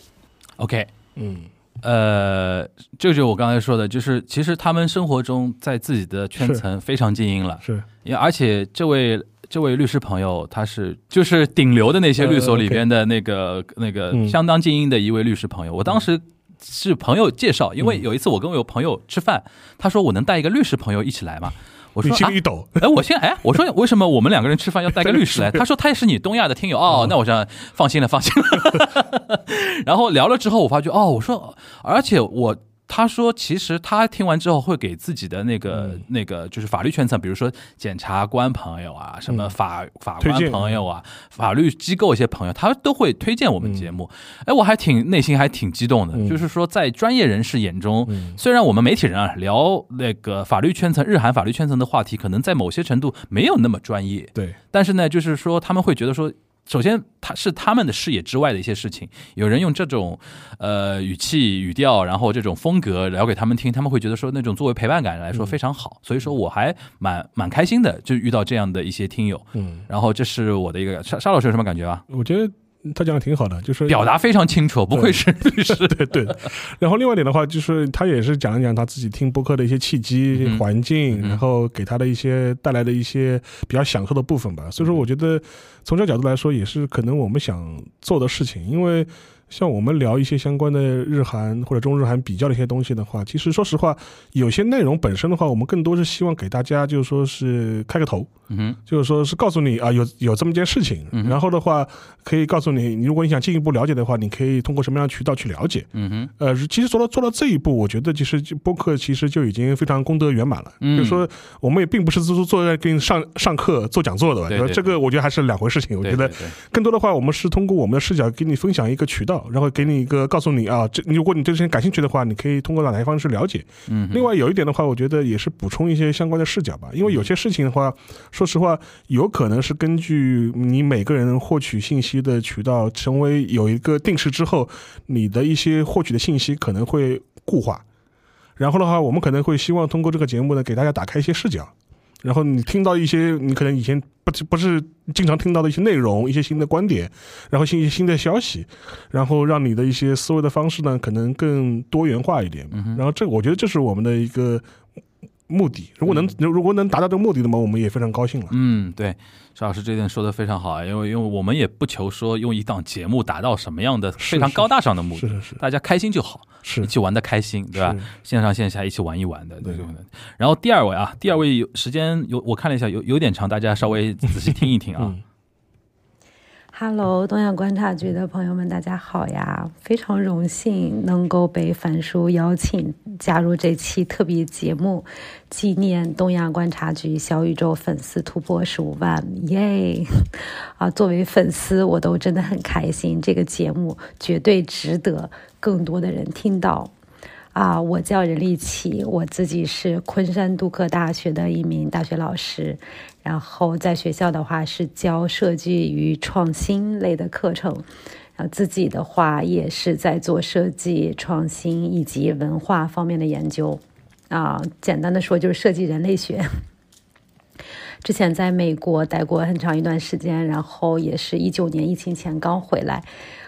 OK，嗯，呃，这就是我刚才说的，就是其实他们生活中在自己的圈层非常精英了，是。也而且这位这位律师朋友他是就是顶流的那些律所里边的那个、那个嗯。相当精英的一位律师朋友。我当时是朋友介绍，因为嗯。有一次我跟我有朋友吃饭，他说我能带一个律师朋友一起来吗？我说心里一，抖，哎，我先哎，我说为什么我们两个人吃饭要带个律师来？[laughs] 他说他也是你东亚的听友哦，那我想放心了，放心了。[laughs] 然后聊了之后，我发觉哦，我说，而且我。他说：“其实他听完之后会给自己的那个、嗯。那个就是法律圈层，比如说检察官朋友啊，什么嗯。法、法官朋友啊，法律机构一些朋友，他都会推荐我们节目。哎，我还挺内心还挺激动的，嗯。就是说在专业人士眼中，嗯。虽然我们媒体人啊聊那个法律圈层、日韩法律圈层的话题，可能在某些程度没有那么专业，对，但是呢，就是说他们会觉得说，首先他是他们的视野之外的一些事情，有人用这种呃语气、语调，然后这种风格聊给他们听，他们会觉得说那种作为陪伴感来说非常好，所以说我还蛮蛮开心的，就遇到这样的一些听友，嗯，然后这是我的一个沙沙老师有什么感觉啊？我觉得他讲的挺好的，就是表达非常清楚，不愧是律师，[laughs] 对对。然后另外一点的话，就是他也是讲一讲他自己听播客的一些契机、嗯环境，嗯然后给他的一些带来的一些比较享受的部分吧。所以说，我觉得从这个角度来说，也是可能我们想做的事情，因为。像我们聊一些相关的日韩或者中日韩比较的一些东西的话，其实说实话，有些内容本身的话，我们更多是希望给大家就是说是开个头，嗯哼，就是说是告诉你啊，有有这么件事情，嗯然后的话可以告诉你，你如果你想进一步了解的话，你可以通过什么样的渠道去了解。嗯哼，呃，其实做到做到这一步，我觉得其实就播客其实就已经非常功德圆满了。嗯就是说，我们也并不是做坐在给你上上课做讲座的吧？对对这个我觉得还是两回事情。我觉得更多的话，我们是通过我们的视角给你分享一个渠道，然后给你一个告诉你啊，这如果你对这些感兴趣的话，你可以通过哪些方式了解。嗯，另外有一点的话，我觉得也是补充一些相关的视角吧，因为有些事情的话，说实话，有可能是根据你每个人获取信息的渠道成为有一个定式之后，你的一些获取的信息可能会固化。然后的话，我们可能会希望通过这个节目呢，给大家打开一些视角。然后你听到一些你可能以前不不是经常听到的一些内容，一些新的观点，然后新一些新的消息，然后让你的一些思维的方式呢，可能更多元化一点。然后这个我觉得这是我们的一个目的。如果能如果能达到这个目的的话，我们也非常高兴了。嗯，对，邵老师这点说的非常好啊，因为因为我们也不求说用一档节目达到什么样的非常高大上的目的，是是是大家开心就好，是一起玩的开心，对吧？线上线下一起玩一玩的，对对对。然后第二位啊，第二位有时间有我看了一下，有有点长，大家稍微仔细听一听啊。[laughs] 嗯 Hello，东亚观察局的朋友们，大家好呀！非常荣幸能够被樊叔邀请加入这期特别节目，纪念东亚观察局小宇宙粉丝突破十五万，耶！[laughs] 啊，作为粉丝，我都真的很开心，这个节目绝对值得更多的人听到。啊，我叫任丽琪，我自己是昆山杜克大学的一名大学老师，然后在学校的话是教设计与创新类的课程，然后自己的话也是在做设计创新以及文化方面的研究，啊，简单的说就是设计人类学。[laughs] 之前在美国待过很长一段时间，然后也是一九年疫情前刚回来。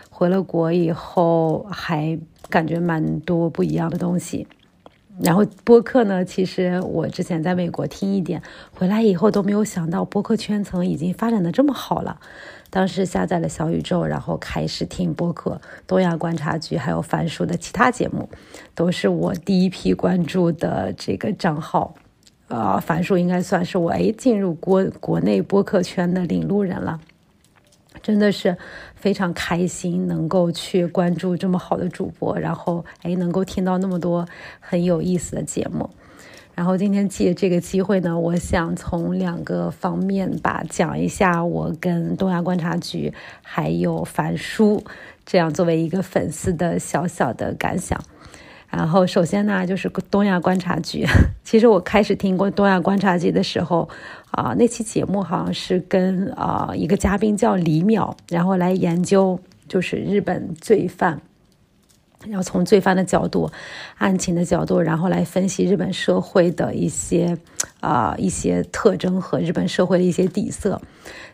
回了国以后，还感觉蛮多不一样的东西。然后播客呢，其实我之前在美国听一点，回来以后都没有想到播客圈层已经发展的这么好了。当时下载了小宇宙，然后开始听播客，东亚观察局还有樊叔的其他节目，都是我第一批关注的这个账号。呃，樊叔应该算是我哎进入国国内播客圈的领路人了。真的是非常开心，能够去关注这么好的主播，然后哎，能够听到那么多很有意思的节目。然后今天借这个机会呢，我想从两个方面吧，讲一下我跟东亚观察局还有樊叔这样作为一个粉丝的小小的感想。然后首先呢，就是东亚观察局。[laughs] 其实我开始听过东亚观察局的时候。啊，那期节目好像是跟啊一个嘉宾叫李淼，然后来研究就是日本罪犯，然后从罪犯的角度、案情的角度，然后来分析日本社会的一些啊一些特征和日本社会的一些底色，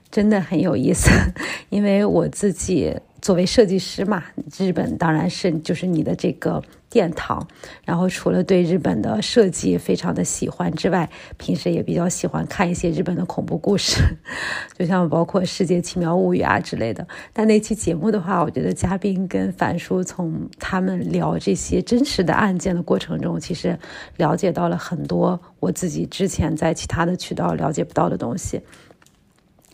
真的很有意思。[laughs] 因为我自己作为设计师嘛，日本当然是就是你的这个。殿堂，然后除了对日本的设计非常的喜欢之外，平时也比较喜欢看一些日本的恐怖故事，[laughs] 就像包括《世界奇妙物语》啊之类的。但那期节目的话，我觉得嘉宾跟樊叔从他们聊这些真实的案件的过程中，其实了解到了很多我自己之前在其他的渠道了解不到的东西。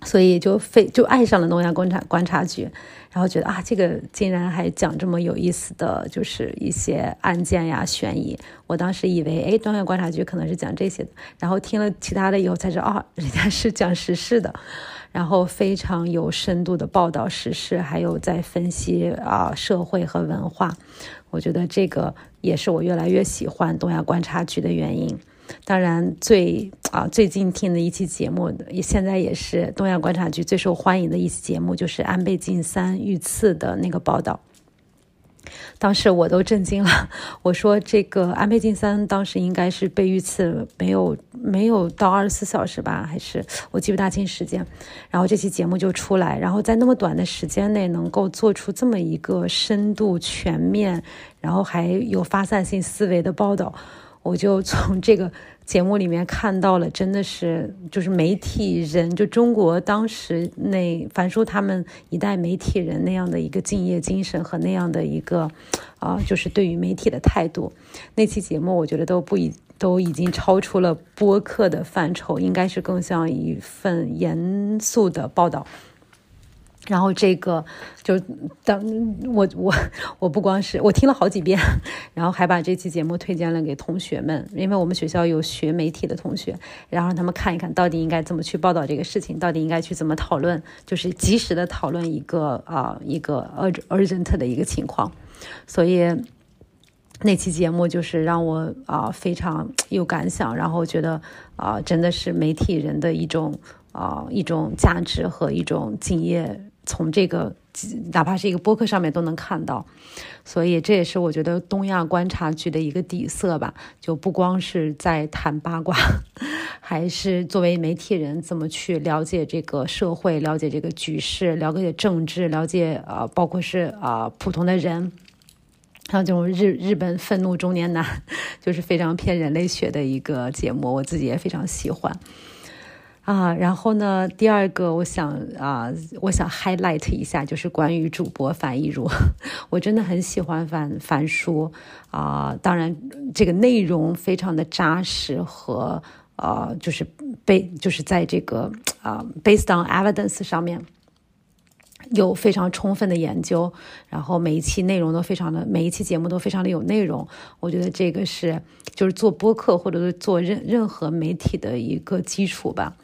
所以就非就爱上了东亚观察观察局，然后觉得啊，这个竟然还讲这么有意思的就是一些案件呀、悬疑。我当时以为，哎，东亚观察局可能是讲这些的，然后听了其他的以后才知道，哦，[laughs] 人家是讲时事的，然后非常有深度的报道时事，还有在分析啊社会和文化。我觉得这个也是我越来越喜欢东亚观察局的原因。当然，最啊最近听的一期节目，也现在也是东亚观察局最受欢迎的一期节目，就是安倍晋三遇刺的那个报道。当时我都震惊了，我说这个安倍晋三当时应该是被遇刺，没有没有到二十四小时吧，还是我记不大清时间。然后这期节目就出来，然后在那么短的时间内能够做出这么一个深度全面，然后还有发散性思维的报道。我就从这个节目里面看到了，真的是就是媒体人，就中国当时那樊叔他们一代媒体人那样的一个敬业精神和那样的一个啊，就是对于媒体的态度。那期节目我觉得都不已都已经超出了播客的范畴，应该是更像一份严肃的报道。然后这个就当我我我不光是我听了好几遍，然后还把这期节目推荐了给同学们，因为我们学校有学媒体的同学，然后让他们看一看到底应该怎么去报道这个事情，到底应该去怎么讨论，就是及时的讨论一个啊一个 urgent 的一个情况，所以那期节目就是让我啊非常有感想，然后觉得啊真的是媒体人的一种啊一种价值和一种敬业。从这个哪怕是一个播客上面都能看到，所以这也是我觉得东亚观察局的一个底色吧。就不光是在谈八卦，[laughs] 还是作为媒体人怎么去了解这个社会、了解这个局势、了解政治、了解啊，包括是啊普通的人，像这种日日本愤怒中年男，[laughs] 就是非常偏人类学的一个节目，我自己也非常喜欢。啊，然后呢？第二个，我想啊，我想 highlight 一下，就是关于主播樊一茹，我真的很喜欢樊樊叔啊。当然，这个内容非常的扎实和呃，就是被就是在这个啊 based on evidence 上面，有非常充分的研究，然后每一期内容都非常的，每一期节目都非常的有内容。我觉得这个是就是做播客或者是做任任何媒体的一个基础吧。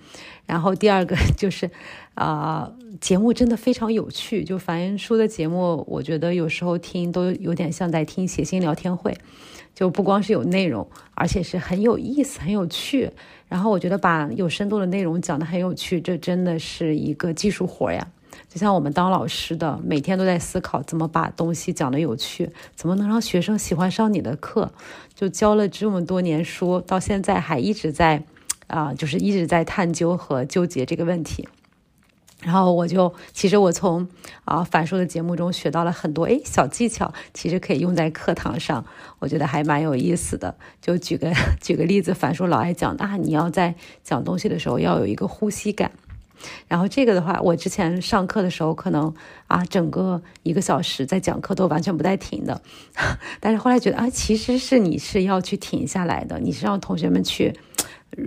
然后第二个就是 [laughs] 啊、节目真的非常有趣。就樊言书的节目，我觉得有时候听都有点像在听谐星聊天会，就不光是有内容，而且是很有意思、很有趣。然后我觉得把有深度的内容讲得很有趣，这真的是一个技术活呀。就像我们当老师的，每天都在思考怎么把东西讲得有趣，怎么能让学生喜欢上你的课。就教了这么多年书，到现在还一直在，啊、就是一直在探究和纠结这个问题。然后我就，其实我从啊樊叔的节目中学到了很多诶小技巧，其实可以用在课堂上，我觉得还蛮有意思的。就举个 [laughs] 举个例子，樊叔老爱讲啊，你要在讲东西的时候要有一个呼吸感。然后这个的话，我之前上课的时候，可能啊，整个一个小时在讲课都完全不带停的，[laughs] 但是后来觉得啊，其实是你是要去停下来的，你是让同学们去，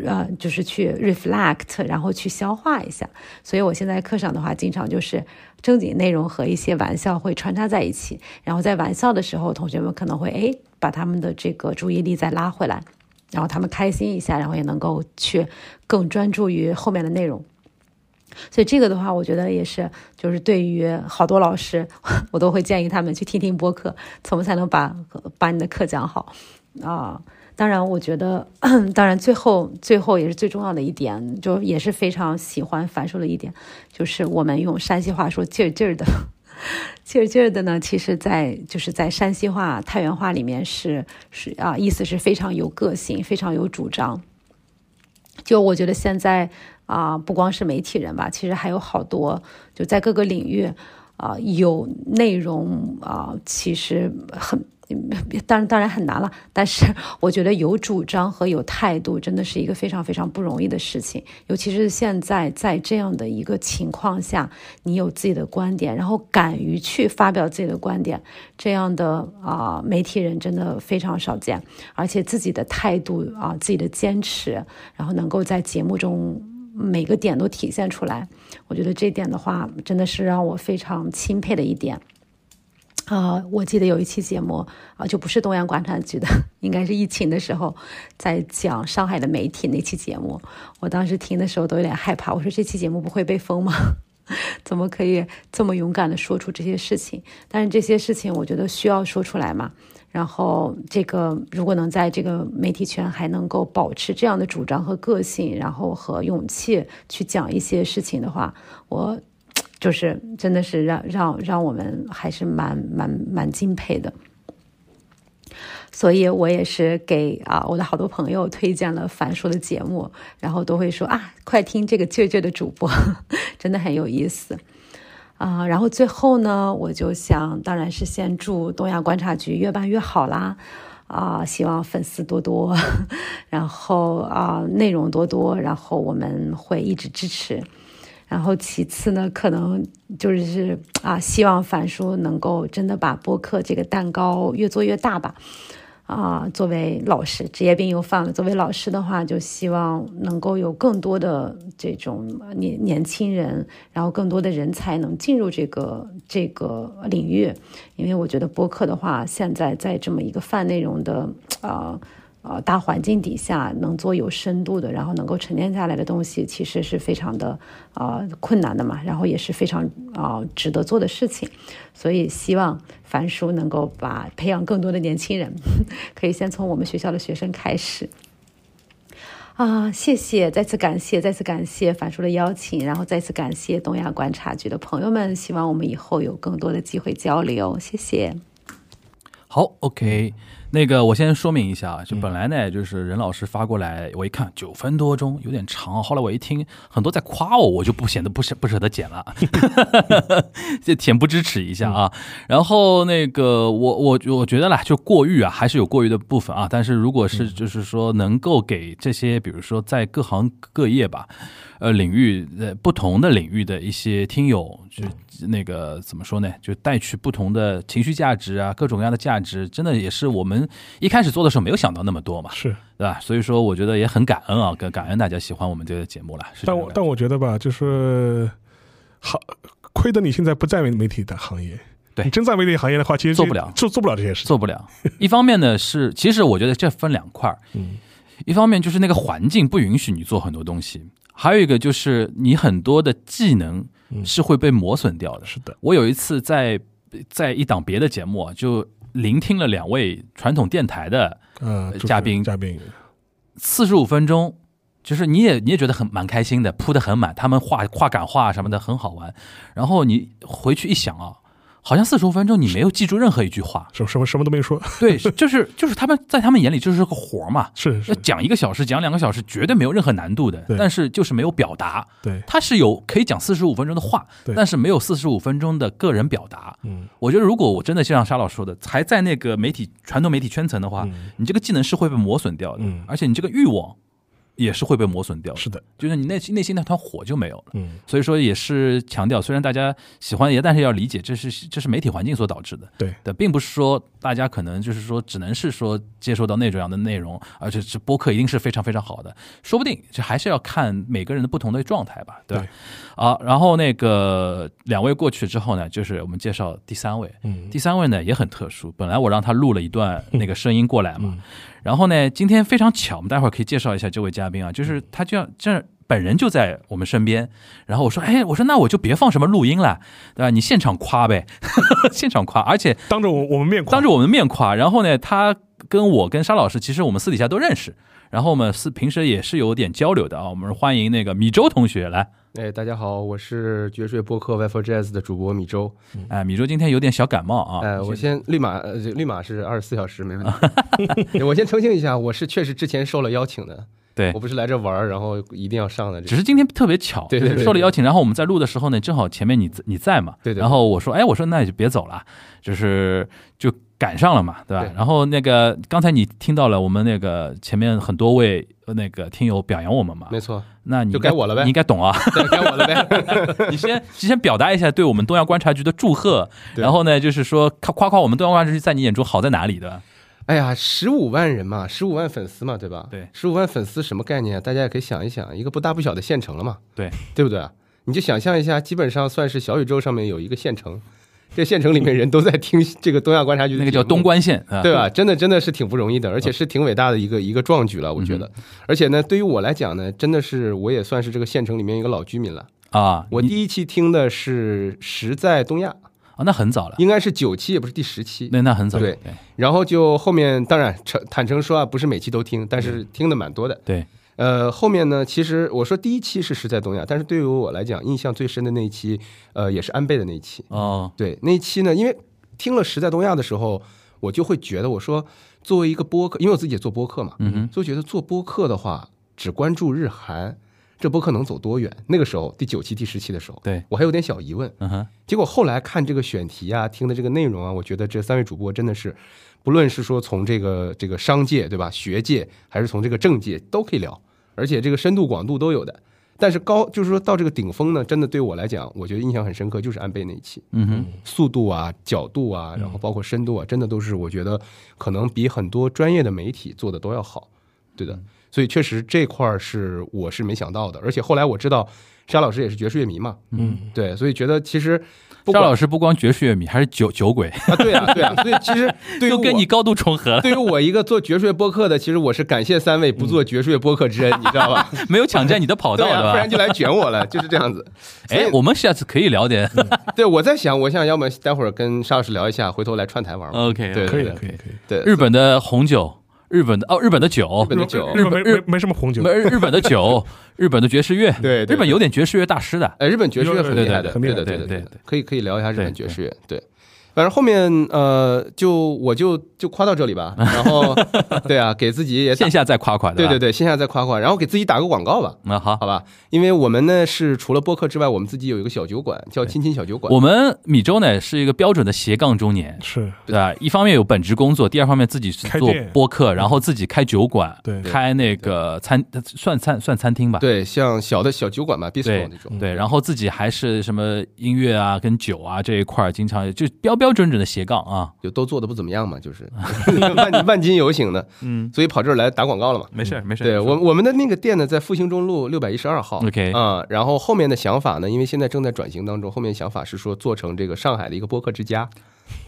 呃，就是去 reflect，然后去消化一下。所以我现在课上的话，经常就是正经内容和一些玩笑会穿插在一起，然后在玩笑的时候，同学们可能会哎把他们的这个注意力再拉回来，然后他们开心一下，然后也能够去更专注于后面的内容。所以这个的话，我觉得也是，就是对于好多老师，[laughs] 我都会建议他们去听听播客，怎么才能把把你的课讲好啊？当然，我觉得，[clears throat] 当然最后最后也是最重要的一点，就也是非常喜欢樊叔的一点，就是我们用山西话说劲儿劲儿的，[laughs] 劲儿劲儿的呢，其实在就是在山西话、太原话里面是是啊，意思是非常有个性、非常有主张。就我觉得现在啊、不光是媒体人吧，其实还有好多就在各个领域啊、有内容啊、其实很。当然，当然很难了。但是，[laughs] 我觉得有主张和有态度，真的是一个非常非常不容易的事情。尤其是现在在这样的一个情况下，你有自己的观点，然后敢于去发表自己的观点，这样的啊、媒体人真的非常少见。而且自己的态度啊、自己的坚持，然后能够在节目中每个点都体现出来，我觉得这点的话，真的是让我非常钦佩的一点。啊、我记得有一期节目啊、就不是东阳广场局的，应该是疫情的时候，在讲上海的媒体那期节目。我当时听的时候都有点害怕，我说这期节目不会被封吗？[laughs] 怎么可以这么勇敢的说出这些事情？但是这些事情，我觉得需要说出来嘛。然后，这个如果能在这个媒体圈还能够保持这样的主张和个性，然后和勇气去讲一些事情的话，我 [tsk] 就是真的是让让让我们还是蛮蛮蛮敬佩的。所以我也是给啊我的好多朋友推荐了樊叔的节目，然后都会说啊，快听这个倔倔的主播，[laughs] 真的很有意思。啊、然后最后呢，我就想，当然是先祝东亚观察局越办越好啦，啊、希望粉丝多多，[laughs] 然后啊、内容多多，然后我们会一直支持。然后其次呢，可能就是啊，希望樊叔能够真的把播客这个蛋糕越做越大吧。啊，作为老师，职业病又犯了。作为老师的话，就希望能够有更多的这种年年轻人，然后更多的人才能进入这个这个领域。因为我觉得播客的话，现在在这么一个泛内容的啊。呃，呃大环境底下能做有深度的，然后能够沉淀下来的东西，其实是非常的呃困难的嘛，然后也是非常啊、值得做的事情。所以希望樊叔能够把培养更多的年轻人，[laughs] 可以先从我们学校的学生开始。啊，谢谢，再次感谢，再次感谢樊叔的邀请，然后再次感谢东亚观察局的朋友们，希望我们以后有更多的机会交流，谢谢。好，OK，那个我先说明一下，就本来呢，就是任老师发过来，我一看九分多钟，有点长。后来我一听很多在夸我，我就不显得不舍不舍得剪了，[laughs] [laughs] 就恬不知耻一下啊。然后那个我我我觉得啦，就过誉啊，还是有过誉的部分啊。但是如果是就是说能够给这些，比如说在各行各业吧。呃，领域呃不同的领域的一些听友，就那个怎么说呢？就带去不同的情绪价值啊，各种各样的价值，真的也是我们一开始做的时候没有想到那么多嘛，是对吧？所以说，我觉得也很感恩啊，感感恩大家喜欢我们这个节目了。是但我但我觉得吧，就是好亏得你现在不在媒体的行业。对你真在媒体行业的话，其实做不了做做不了这些事。做不了。一方面呢是，其实我觉得这分两块儿，嗯，一方面就是那个环境不允许你做很多东西，还有一个就是你很多的技能是会被磨损掉的。是的，我有一次在在一档别的节目啊，就聆听了两位传统电台的呃嘉宾，嘉宾四十五分钟，就是你也你也觉得很蛮开心的，铺的很满，他们话话赶话什么的很好玩，然后你回去一想啊。好像四十五分钟你没有记住任何一句话，什么什么什么都没说。[laughs] 对，就是就是他们在他们眼里就是个活嘛，是是讲一个小时讲两个小时绝对没有任何难度的，但是就是没有表达。对，他是有可以讲四十五分钟的话，但是没有四十五分钟的个人表达。嗯，我觉得如果我真的像沙老师说的，还在那个媒体传统媒体圈层的话，你这个技能是会被磨损掉的，而且你这个欲望。也是会被磨损掉是的，就是你内心内心那团火就没有了。嗯，所以说也是强调，虽然大家喜欢也，但是要理解这是这是媒体环境所导致的。对的，并不是说大家可能就是说只能是说接受到那种样的内容，而且这播客一定是非常非常好的，说不定这还是要看每个人的不同的状态吧，对吧？啊，然后那个两位过去之后呢，就是我们介绍第三位，嗯，第三位呢也很特殊，本来我让他录了一段那个声音过来嘛。然后呢，今天非常巧，我们待会儿可以介绍一下这位嘉宾啊，就是他就要这本人就在我们身边。然后我说，哎，我说那我就别放什么录音了，对吧？你现场夸呗，[laughs] 现场夸，而且当着我我们面夸，当着我们面夸。然后呢，他跟我跟沙老师，其实我们私底下都认识，然后我们是平时也是有点交流的啊。我们欢迎那个米周同学来。哎，大家好，我是爵士播客 w e for Jazz 的主播米周。哎，米周今天有点小感冒啊。哎，我先立马，呃，立马是二十四小时没问题。[laughs] 我先澄清一下，我是确实之前受了邀请的。对，我不是来这玩儿然后一定要上的。只是今天特别巧，对对，受了邀请，然后我们在录的时候呢，正好前面你你在嘛，对对。然后我说，哎，我说那就别走了，就是就赶上了嘛，对吧？然后那个刚才你听到了我们那个前面很多位那个听友表扬我们嘛，没错。那你就该我了呗，你应该懂啊，[laughs] 该我了呗。[laughs] [laughs] 你先先表达一下对我们东亚观察局的祝贺，然后呢，就是说夸夸我们东亚观察局在你眼中好在哪里的。哎呀，十五万人嘛，十五万粉丝嘛，对吧？对，十五万粉丝什么概念？大家也可以想一想，一个不大不小的县城了嘛。对，对不对啊？你就想象一下，基本上算是小宇宙上面有一个县城，这县城里面人都在听这个东亚观察局，那个叫东关县，对吧？真的真的是挺不容易的，而且是挺伟大的一个一个壮举了，我觉得。而且呢，对于我来讲呢，真的是我也算是这个县城里面一个老居民了啊。我第一期听的是《实在东亚》。啊，那很早了，应该是九期，也不是第十期。那那很早。对，然后就后面，当然诚坦诚说啊，不是每期都听，但是听的蛮多的。对，呃，后面呢，其实我说第一期是实在东亚，但是对于我来讲，印象最深的那一期，呃，也是安倍的那一期。哦，对，那一期呢，因为听了实在东亚的时候，我就会觉得，我说作为一个播客，因为我自己也做播客嘛，嗯哼，就觉得做播客的话，只关注日韩。这播客能走多远？那个时候第九期、第十期的时候，对我还有点小疑问。嗯哼，结果后来看这个选题啊，听的这个内容啊，我觉得这三位主播真的是，不论是说从这个这个商界对吧，学界，还是从这个政界都可以聊，而且这个深度广度都有的。但是高就是说到这个顶峰呢，真的对我来讲，我觉得印象很深刻，就是安倍那一期。嗯哼，速度啊、角度啊，然后包括深度啊，真的都是我觉得可能比很多专业的媒体做的都要好。对的。所以确实这块儿是我是没想到的，而且后来我知道沙老师也是爵士乐迷嘛，嗯，对，所以觉得其实沙老师不光爵士乐迷，还是酒酒鬼啊，对啊，对啊，所以其实 [laughs] 对于跟你高度重合了。对于我一个做爵士乐播客的，其实我是感谢三位不做爵士乐播客之恩，你知道吧？[laughs] 没有抢占你的跑道，[laughs] 对吧？不然就来卷我了，就是这样子。哎，我们下次可以聊点。对，我在想，我想要么待会儿跟沙老师聊一下，回头来串台玩。OK，对，可以的，可以，可以。对，日本的红酒。日本的哦，日本的酒，日本的酒，日本没没什么红酒，没日本的酒，[laughs] 日本的爵士乐，对，日本有点爵士乐大师的，哎，日本爵士乐很厉害的，对的，对的，对的，可以可以聊一下日本爵士乐，对。反正后面呃，就我就就夸到这里吧，[laughs] 然后对啊，给自己也线下再夸夸，对对对，线下再夸夸，然后给自己打个广告吧。那好，好吧，因为我们呢是除了播客之外，我们自己有一个小酒馆，叫亲亲小酒馆。我们米粥呢是一个标准的斜杠中年，是。对吧？一方面有本职工作，第二方面自己是做播客，然后自己开酒馆，对，开那个餐算餐算餐厅吧，对，像小的小酒馆吧，bistro 那种，对，然后自己还是什么音乐啊跟酒啊这一块儿，经常就标标。标准准的斜杠啊，就都做的不怎么样嘛，就是。[laughs] 万万金油型的，嗯，所以跑这儿来打广告了嘛。没事没事。对我我们的那个店呢，在复兴中路六百一十二号。OK 啊，然后后面的想法呢，因为现在正在转型当中，后面想法是说做成这个上海的一个播客之家，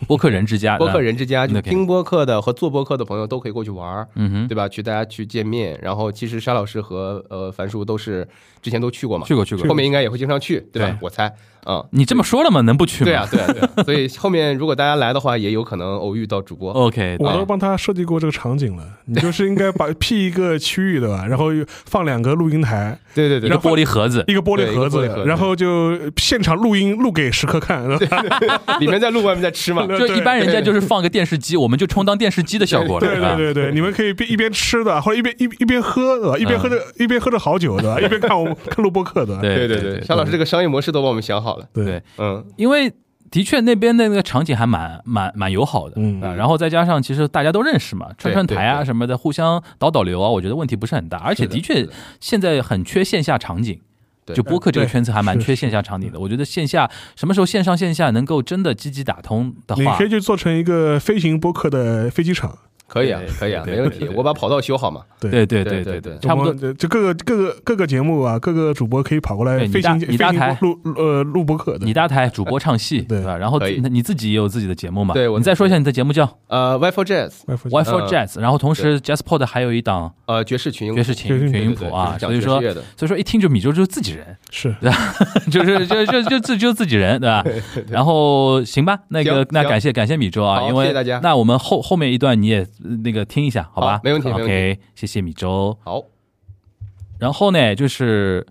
播客人之家，播客人之家，听播客的和做播客的朋友都可以过去玩儿，嗯哼，对吧？去大家去见面，然后其实沙老师和呃樊叔都是之前都去过嘛，去过去过。后面应该也会经常去，对吧？对？我猜啊，你这么说了吗？能不去吗？对啊，对啊，对啊，[laughs] 所以后面如果大家来的话，也有可能偶遇到主播。OK，我都帮他设计过这个场景了，[laughs] 你就是应该把 P 一个区域对吧？然后放两个录音台，对对对，一个玻璃盒子，一个玻璃盒子然后就现场录音录给食客看，[laughs] 里面在录，外面在吃嘛。就一般人家就是放个电视机，我们就充当电视机的效果了。对啊对对对，你们可以边一边吃的，或者一边一一边喝对吧？一边喝着一边喝着好酒对吧？一边看我们看录播客的？对对对对，沙老师这个商业模式都帮我们想好了。对，嗯，因为的确那边的那个场景还蛮蛮蛮友好的，嗯。啊，然后再加上其实大家都认识嘛，串串台啊什么的，互相导导流啊，我觉得问题不是很大，而且的的。确现在很缺线下场景。对。就播客这个圈子还蛮 [laughs] 缺线下场景的，我觉得线下什么时候线上线下能够真的积极打通的话你可，以就做成一个飞行播客的飞机场，可以啊，可以啊，没问题对。对我把跑道修好嘛。对对对对对对差不多就各个各个各个节目啊，各个主播可以跑过来你搭飞行你搭台录呃录播客的。你。搭台主播唱戏，对。对吧？然后你自己也有自己的节目嘛？对我你再说一下你的节目叫？呃 y f o Jazz，Y for 嗯 Jazz，然后同时 JazzPod 还有一档呃，爵士群英爵士群爵士群音对对谱啊，所以说所以说一听就米粥就是自己人，是。[laughs] 就是就就就自就自己人，对吧？然后行吧，那个那感谢感谢米粥啊，因为谢谢大家。那我们后后面一段你也呃那个听一下，好吧？好没问题 OK，谢谢米粥。好，然后呢，就是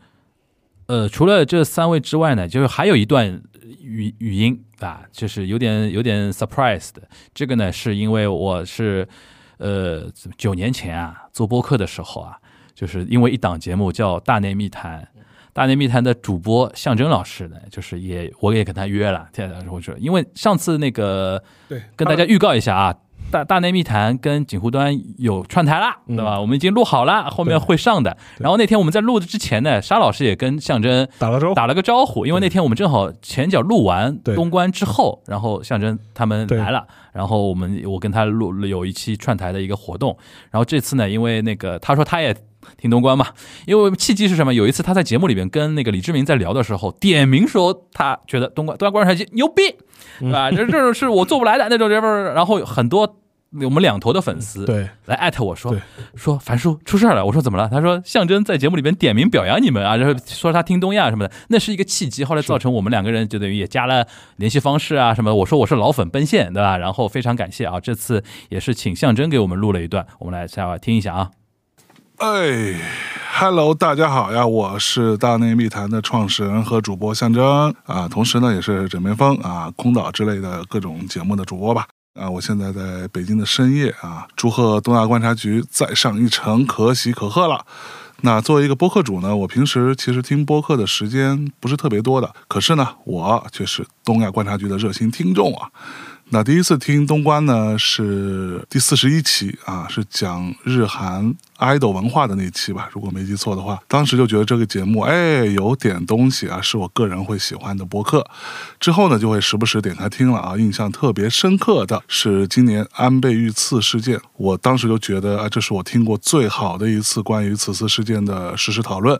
呃，除了这三位之外呢，就是还有一段语语音啊，就是有点有点 surprise 的。这个呢，是因为我是呃九年前啊做播客的时候啊，就是因为一档节目叫《大内密谈》。大内密谈的主播象征老师呢，就是也我也跟他约了，现在我说，因为上次那个对，跟大家预告一下啊，大大内密谈跟锦湖端有串台啦，对吧？我们已经录好了，后面会上的。然后那天我们在录的之前呢，沙老师也跟象征打了招呼，打了个招呼，因为那天我们正好前脚录完对东关之后，然后象征他们来了，然后我们我跟他录了有一期串台的一个活动。然后这次呢，因为那个他说他也听东关嘛，因为契机是什么？有一次他在节目里边跟那个李志明在聊的时候，点名说他觉得东关东关观察机牛逼，对吧？这这种是我做不来的那种人，然后很多。我们两头的粉丝对来艾特我说对说樊叔出事儿了，我说怎么了？他说象征在节目里边点名表扬你们啊，然后说他听东亚什么的，那是一个契机，后来造成我们两个人就等于也加了联系方式啊什么。我说我是老粉奔现，对吧？然后非常感谢啊，这次也是请象征给我们录了一段，我们来下来听一下啊。哎，Hello，大家好呀，我是大内密谈的创始人和主播象征啊，同时呢也是枕边风啊、空岛之类的各种节目的主播吧。啊，我现在在北京的深夜啊，祝贺东亚观察局再上一城，可喜可贺了。那作为一个播客主呢，我平时其实听播客的时间不是特别多的，可是呢，我却是东亚观察局的热心听众啊。那第一次听东关呢是第四十一期啊，是讲日韩 idol 文化的那期吧，如果没记错的话。当时就觉得这个节目哎有点东西啊，是我个人会喜欢的播客。之后呢就会时不时点开听了啊，印象特别深刻的是今年安倍遇刺事件，我当时就觉得啊，这是我听过最好的一次关于此次事件的实时讨论。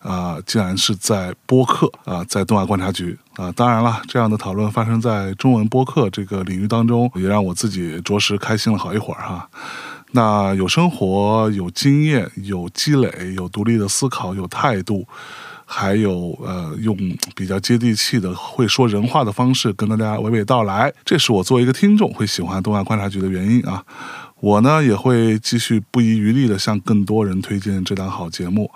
啊、竟然是在播客啊、在东亚观察局啊、当然了，这样的讨论发生在中文播客这个领域当中，也让我自己着实开心了好一会儿哈。那有生活、有经验、有积累、有独立的思考、有态度，还有呃，用比较接地气的、会说人话的方式跟大家娓娓道来，这是我作为一个听众会喜欢东亚观察局的原因啊。我呢也会继续不遗余力的向更多人推荐这档好节目。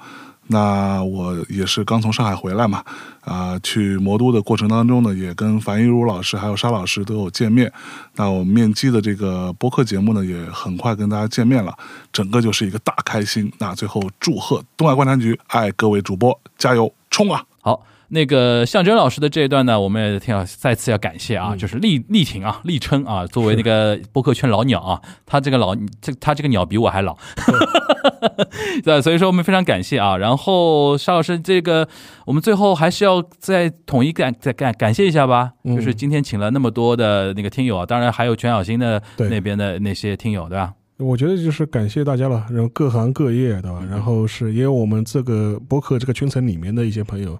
那我也是刚从上海回来嘛，啊、去魔都的过程当中呢，也跟樊一茹老师还有沙老师都有见面。那我们面基的这个播客节目呢，也很快跟大家见面了，整个就是一个大开心。那最后祝贺东海观察局，爱各位主播，加油冲啊！好，那个向征老师的这一段呢，我们也挺要再次要感谢啊，就是力力挺啊，力撑啊，作为那个播客圈老鸟啊，他这个老这他这个鸟比我还老，[laughs] 对，所以说我们非常感谢啊。然后沙老师，这个我们最后还是要再统一感再感感谢一下吧，就是今天请了那么多的那个听友啊，当然还有全小新的那边的那些听友，对吧？我觉得就是感谢大家了，然后各行各业，对吧？然后是也有我们这个播客这个圈层里面的一些朋友。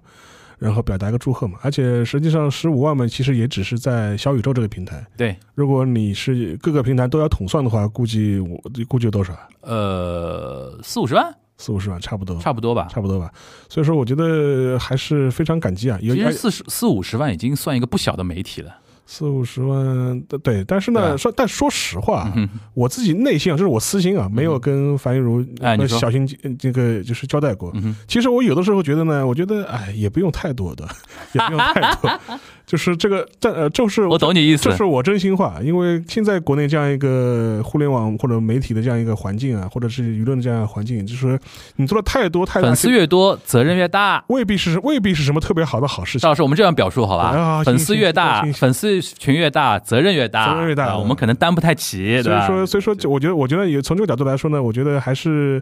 然后表达一个祝贺嘛，而且实际上十五万嘛，其实也只是在小宇宙这个平台。对，如果你是各个平台都要统算的话，估计我估计有多少？呃，四五十万，四五十万，差不多，差不多吧，差不多吧。所以说，我觉得还是非常感激啊。其实四十四五十万已经算一个不小的媒体了。四五十万，对，但是呢，说，但说实话，我自己内心啊，这是我私心啊，没有跟樊玉茹、小新这个就是交代过。其实我有的时候觉得呢，我觉得哎，也不用太多的，[laughs] 也不用太多。就是这个，这呃，就是我懂你意思，这是我真心话。因为现在国内这样一个互联网或者媒体的这样一个环境啊，或者是舆论这样环境，就是你做的太多太粉丝越多，责任越大，未必是未必是什么特别好的好事情。赵老师，我们这样表述好吧？粉丝越大，粉丝群越大，责任越大，责任越大，我们可能担不太起。所以说，所以说，我觉得，我觉得也从这个角度来说呢，我觉得还是，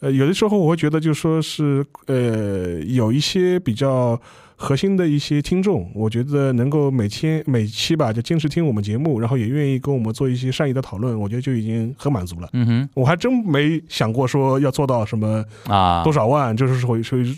呃，有的时候我会觉得，就说是，呃，有一些比较。核心的一些听众，我觉得能够每天每期吧，就坚持听我们节目，然后也愿意跟我们做一些善意的讨论，我觉得就已经很满足了。嗯哼，我还真没想过说要做到什么啊多少万，就是说，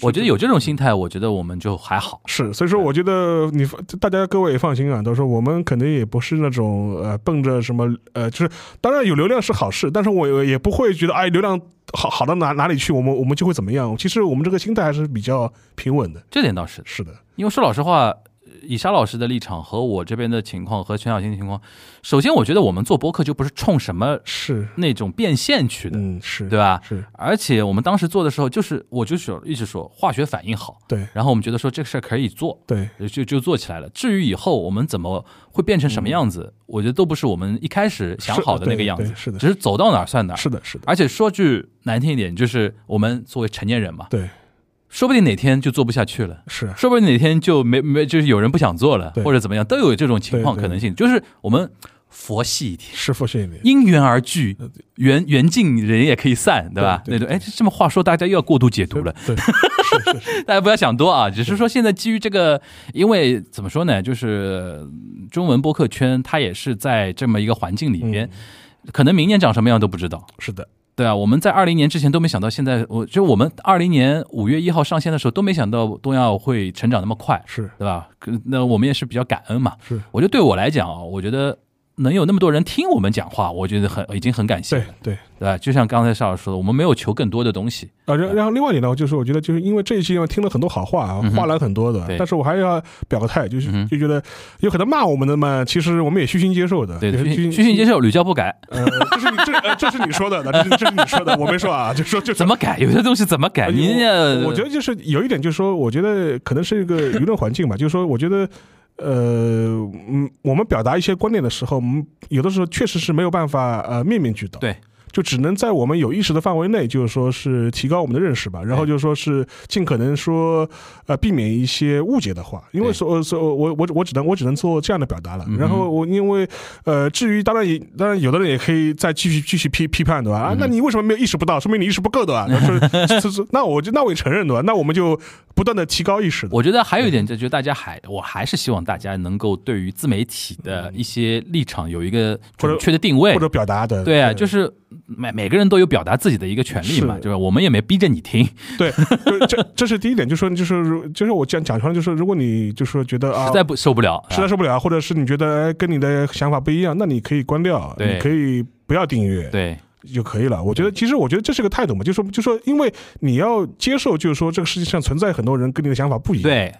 我觉得有这种心态，我觉得我们就还好。是，所以说我觉得你大家各位也放心啊，都说我们肯定也不是那种呃奔着什么呃，就是当然有流量是好事，但是我也不会觉得哎流量。好好到哪哪里去，我们我们就会怎么样？其实我们这个心态还是比较平稳的，这点倒是是的。因为说老实话。以沙老师的立场和我这边的情况和全小新的情况，首先我觉得我们做博客就不是冲什么是那种变现去的，嗯，是对吧？是，而且我们当时做的时候，就是我就是一直说化学反应好，对，然后我们觉得说这个事儿可以做，对，就就做起来了。至于以后我们怎么会变成什么样子，我觉得都不是我们一开始想好的那个样子，是的，只是走到哪儿算哪儿，是的，是的。而且说句难听一点，就是我们作为成年人嘛，对。说不定哪天就做不下去了，是；说不定哪天就没没，就是有人不想做了，或者怎么样，都有这种情况可能性。就是我们佛系一点，是佛系一点，因缘而聚，缘缘尽人也可以散，对吧？那种哎，这么话说，大家又要过度解读了。对，[laughs] 大家不要想多啊，只是说现在基于这个，因为怎么说呢，就是中文播客圈它也是在这么一个环境里边，可能明年长什么样都不知道。是的。对啊，我们在二零年之前都没想到，现在我就我们二零年五月一号上线的时候都没想到东亚会成长那么快，是对吧？那我们也是比较感恩嘛。是，我觉得对我来讲啊，我觉得。能有那么多人听我们讲话，我觉得很已经很感谢。对对对吧？就像刚才邵老师说的，我们没有求更多的东西啊。然然后另外一点呢，就是我觉得就是因为这一期因为听了很多好话啊，话来很多的，但是我还要表个态，就是就觉得有可能骂我们的嘛，其实我们也虚心接受的，对虚心虚心接受，屡教不改。呃，这是你这这是你说的，这是 [laughs] 这是你说的，我没说啊，就说就怎么改，有些东西怎么改？你我觉得就是有一点，就是说，我觉得可能是一个舆论环境吧，就是说，我觉得。呃，嗯，我们表达一些观点的时候，我们有的时候确实是没有办法呃面面俱到。对。就只能在我们有意识的范围内，就是说是提高我们的认识吧，然后就是说是尽可能说呃避免一些误解的话，因为所所我我我只能我只能做这样的表达了。然后我因为呃至于当然也当然有的人也可以再继续继续批批判对吧？啊，那你为什么没有意识不到？说明你意识不够对吧？[laughs] 是那我就那我也承认对吧？那我们就不断的提高意识。我觉得还有一点，就就大家还我还是希望大家能够对于自媒体的一些立场有一个准确的定位或者表达的。对啊，就是。每每个人都有表达自己的一个权利嘛，对吧？我们也没逼着你听。[laughs] 对，这这是第一点，就说就是就是我讲讲出来，就是如果你就是觉得啊，实在不受不了，实在受不了，或者是你觉得跟你的想法不一样，那你可以关掉，你可以不要订阅，对就可以了。我觉得其实我觉得这是个态度嘛，就说就说因为你要接受，就是说这个世界上存在很多人跟你的想法不一样。对。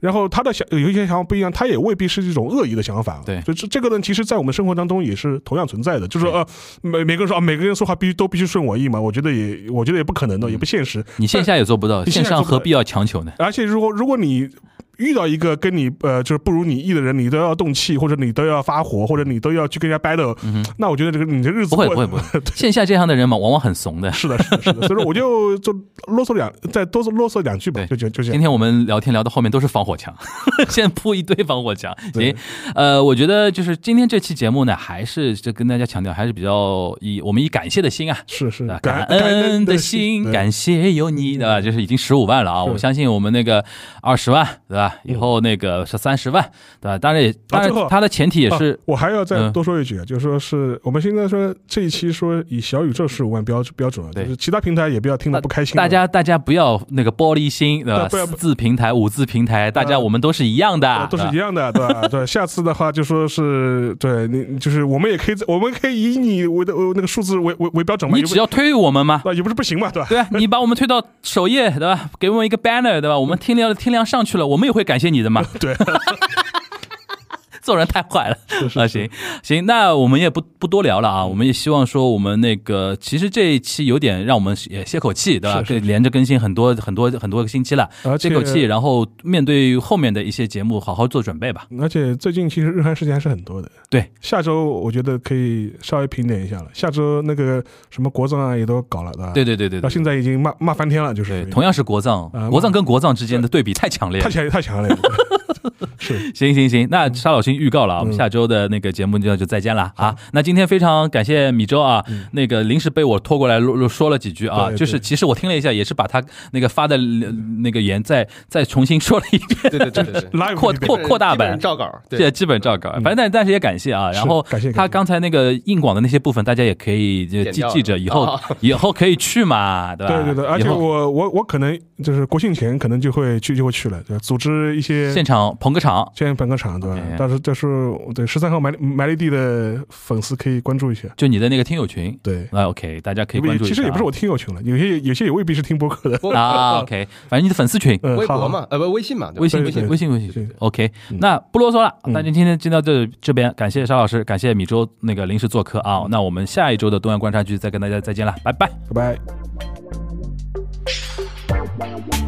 然后他的想有一些想法不一样，他也未必是一种恶意的想法。对，就这这个呢，其实，在我们生活当中也是同样存在的。就是说，呃，每每个人说啊，每个人说话必须都必须顺我意嘛？我觉得也，我觉得也不可能的，也不现实。你线下也做不到，线上何必要强求呢？而且，如果如果你遇到一个跟你呃就是不如你意的人，你都要动气，或者你都要发火，或者你都要去跟人家 battle，、那我觉得这个你这日子不会不会不会，[laughs] 线下这样的人嘛，往往很怂的。是的，是的，是的，所以说我就就啰嗦两，再多啰嗦两句吧，就就就这样。今天我们聊天聊到后面都是防火墙，[laughs] 先铺一堆防火墙。行，呃，我觉得就是今天这期节目呢，还是就跟大家强调，还是比较以我们以感谢的心啊，是是感恩的心，感谢有你，对吧？就是已经十五万了啊！我相信我们那个二十万，对吧？以后那个是三十万，对吧？当然也，当然它的前提也是，我还要再多说一句啊，就是说是我们现在说这一期说以小宇宙十五万标标准，就是其他平台也不要听得不开心。大家大家不要那个玻璃心，对吧？四字平台、五字平台，大家我们都是一样的，都是一样的，对吧？对，下次的话就说是对你，就是我们也可以，我们可以以你为的那个数字为为为标准嘛。你只要推我们嘛，也不是不行嘛，对吧？对啊，你把我们推到首页，对吧？给我们一个 banner，对吧？我们听量听量上去了，我们也会会感谢你的嘛。[laughs] 对。做人太坏了啊！行行，那我们也不不多聊了啊。我们也希望说，我们那个其实这一期有点让我们也歇口气，对吧？可以连着更新很多很多很多个星期了，歇口气，然后面对后面的一些节目，好好做准备吧。而且最近其实日韩事件还是很多的。对，下周我觉得可以稍微平点一下了。下周那个什么国葬啊也都搞了，对吧？对对对对，到现在已经骂骂翻天了，就是同样是国葬，国葬跟国葬之间的对比太强烈了，太强太强了。是，行行行，那沙老师预告了啊，我们下周的那个节目就就再见了啊。那今天非常感谢米粥啊，那个临时被我拖过来说了几句啊，就是其实我听了一下，也是把他那个发的那个言再 [laughs] 再重新说了一遍，对对对扩扩扩大版。照稿，对，基本照稿。反正但但是也感谢啊，然后他刚才那个硬广的那些部分，大家也可以就记记着，以后 [laughs] 以后可以去嘛，对吧？对对对，而且我我我可能就是国庆前可能就会去就会去了，对，组织一些现场捧个场。现在捧个厂对吧？但是这是对十三号埋埋雷地的粉丝可以关注一下，就你的那个听友群。对，那 OK，大家可以关注。其实也不是我听友群了，有些有些也未必是听播客的啊。OK，反正你的粉丝群，微博嘛，呃不微信嘛，微信微信微信微信。OK，那不啰嗦了，那就今天进到这这边，感谢沙老师，感谢米粥那个临时做客啊。那我们下一周的东亚观察局再跟大家再见了，拜拜拜拜。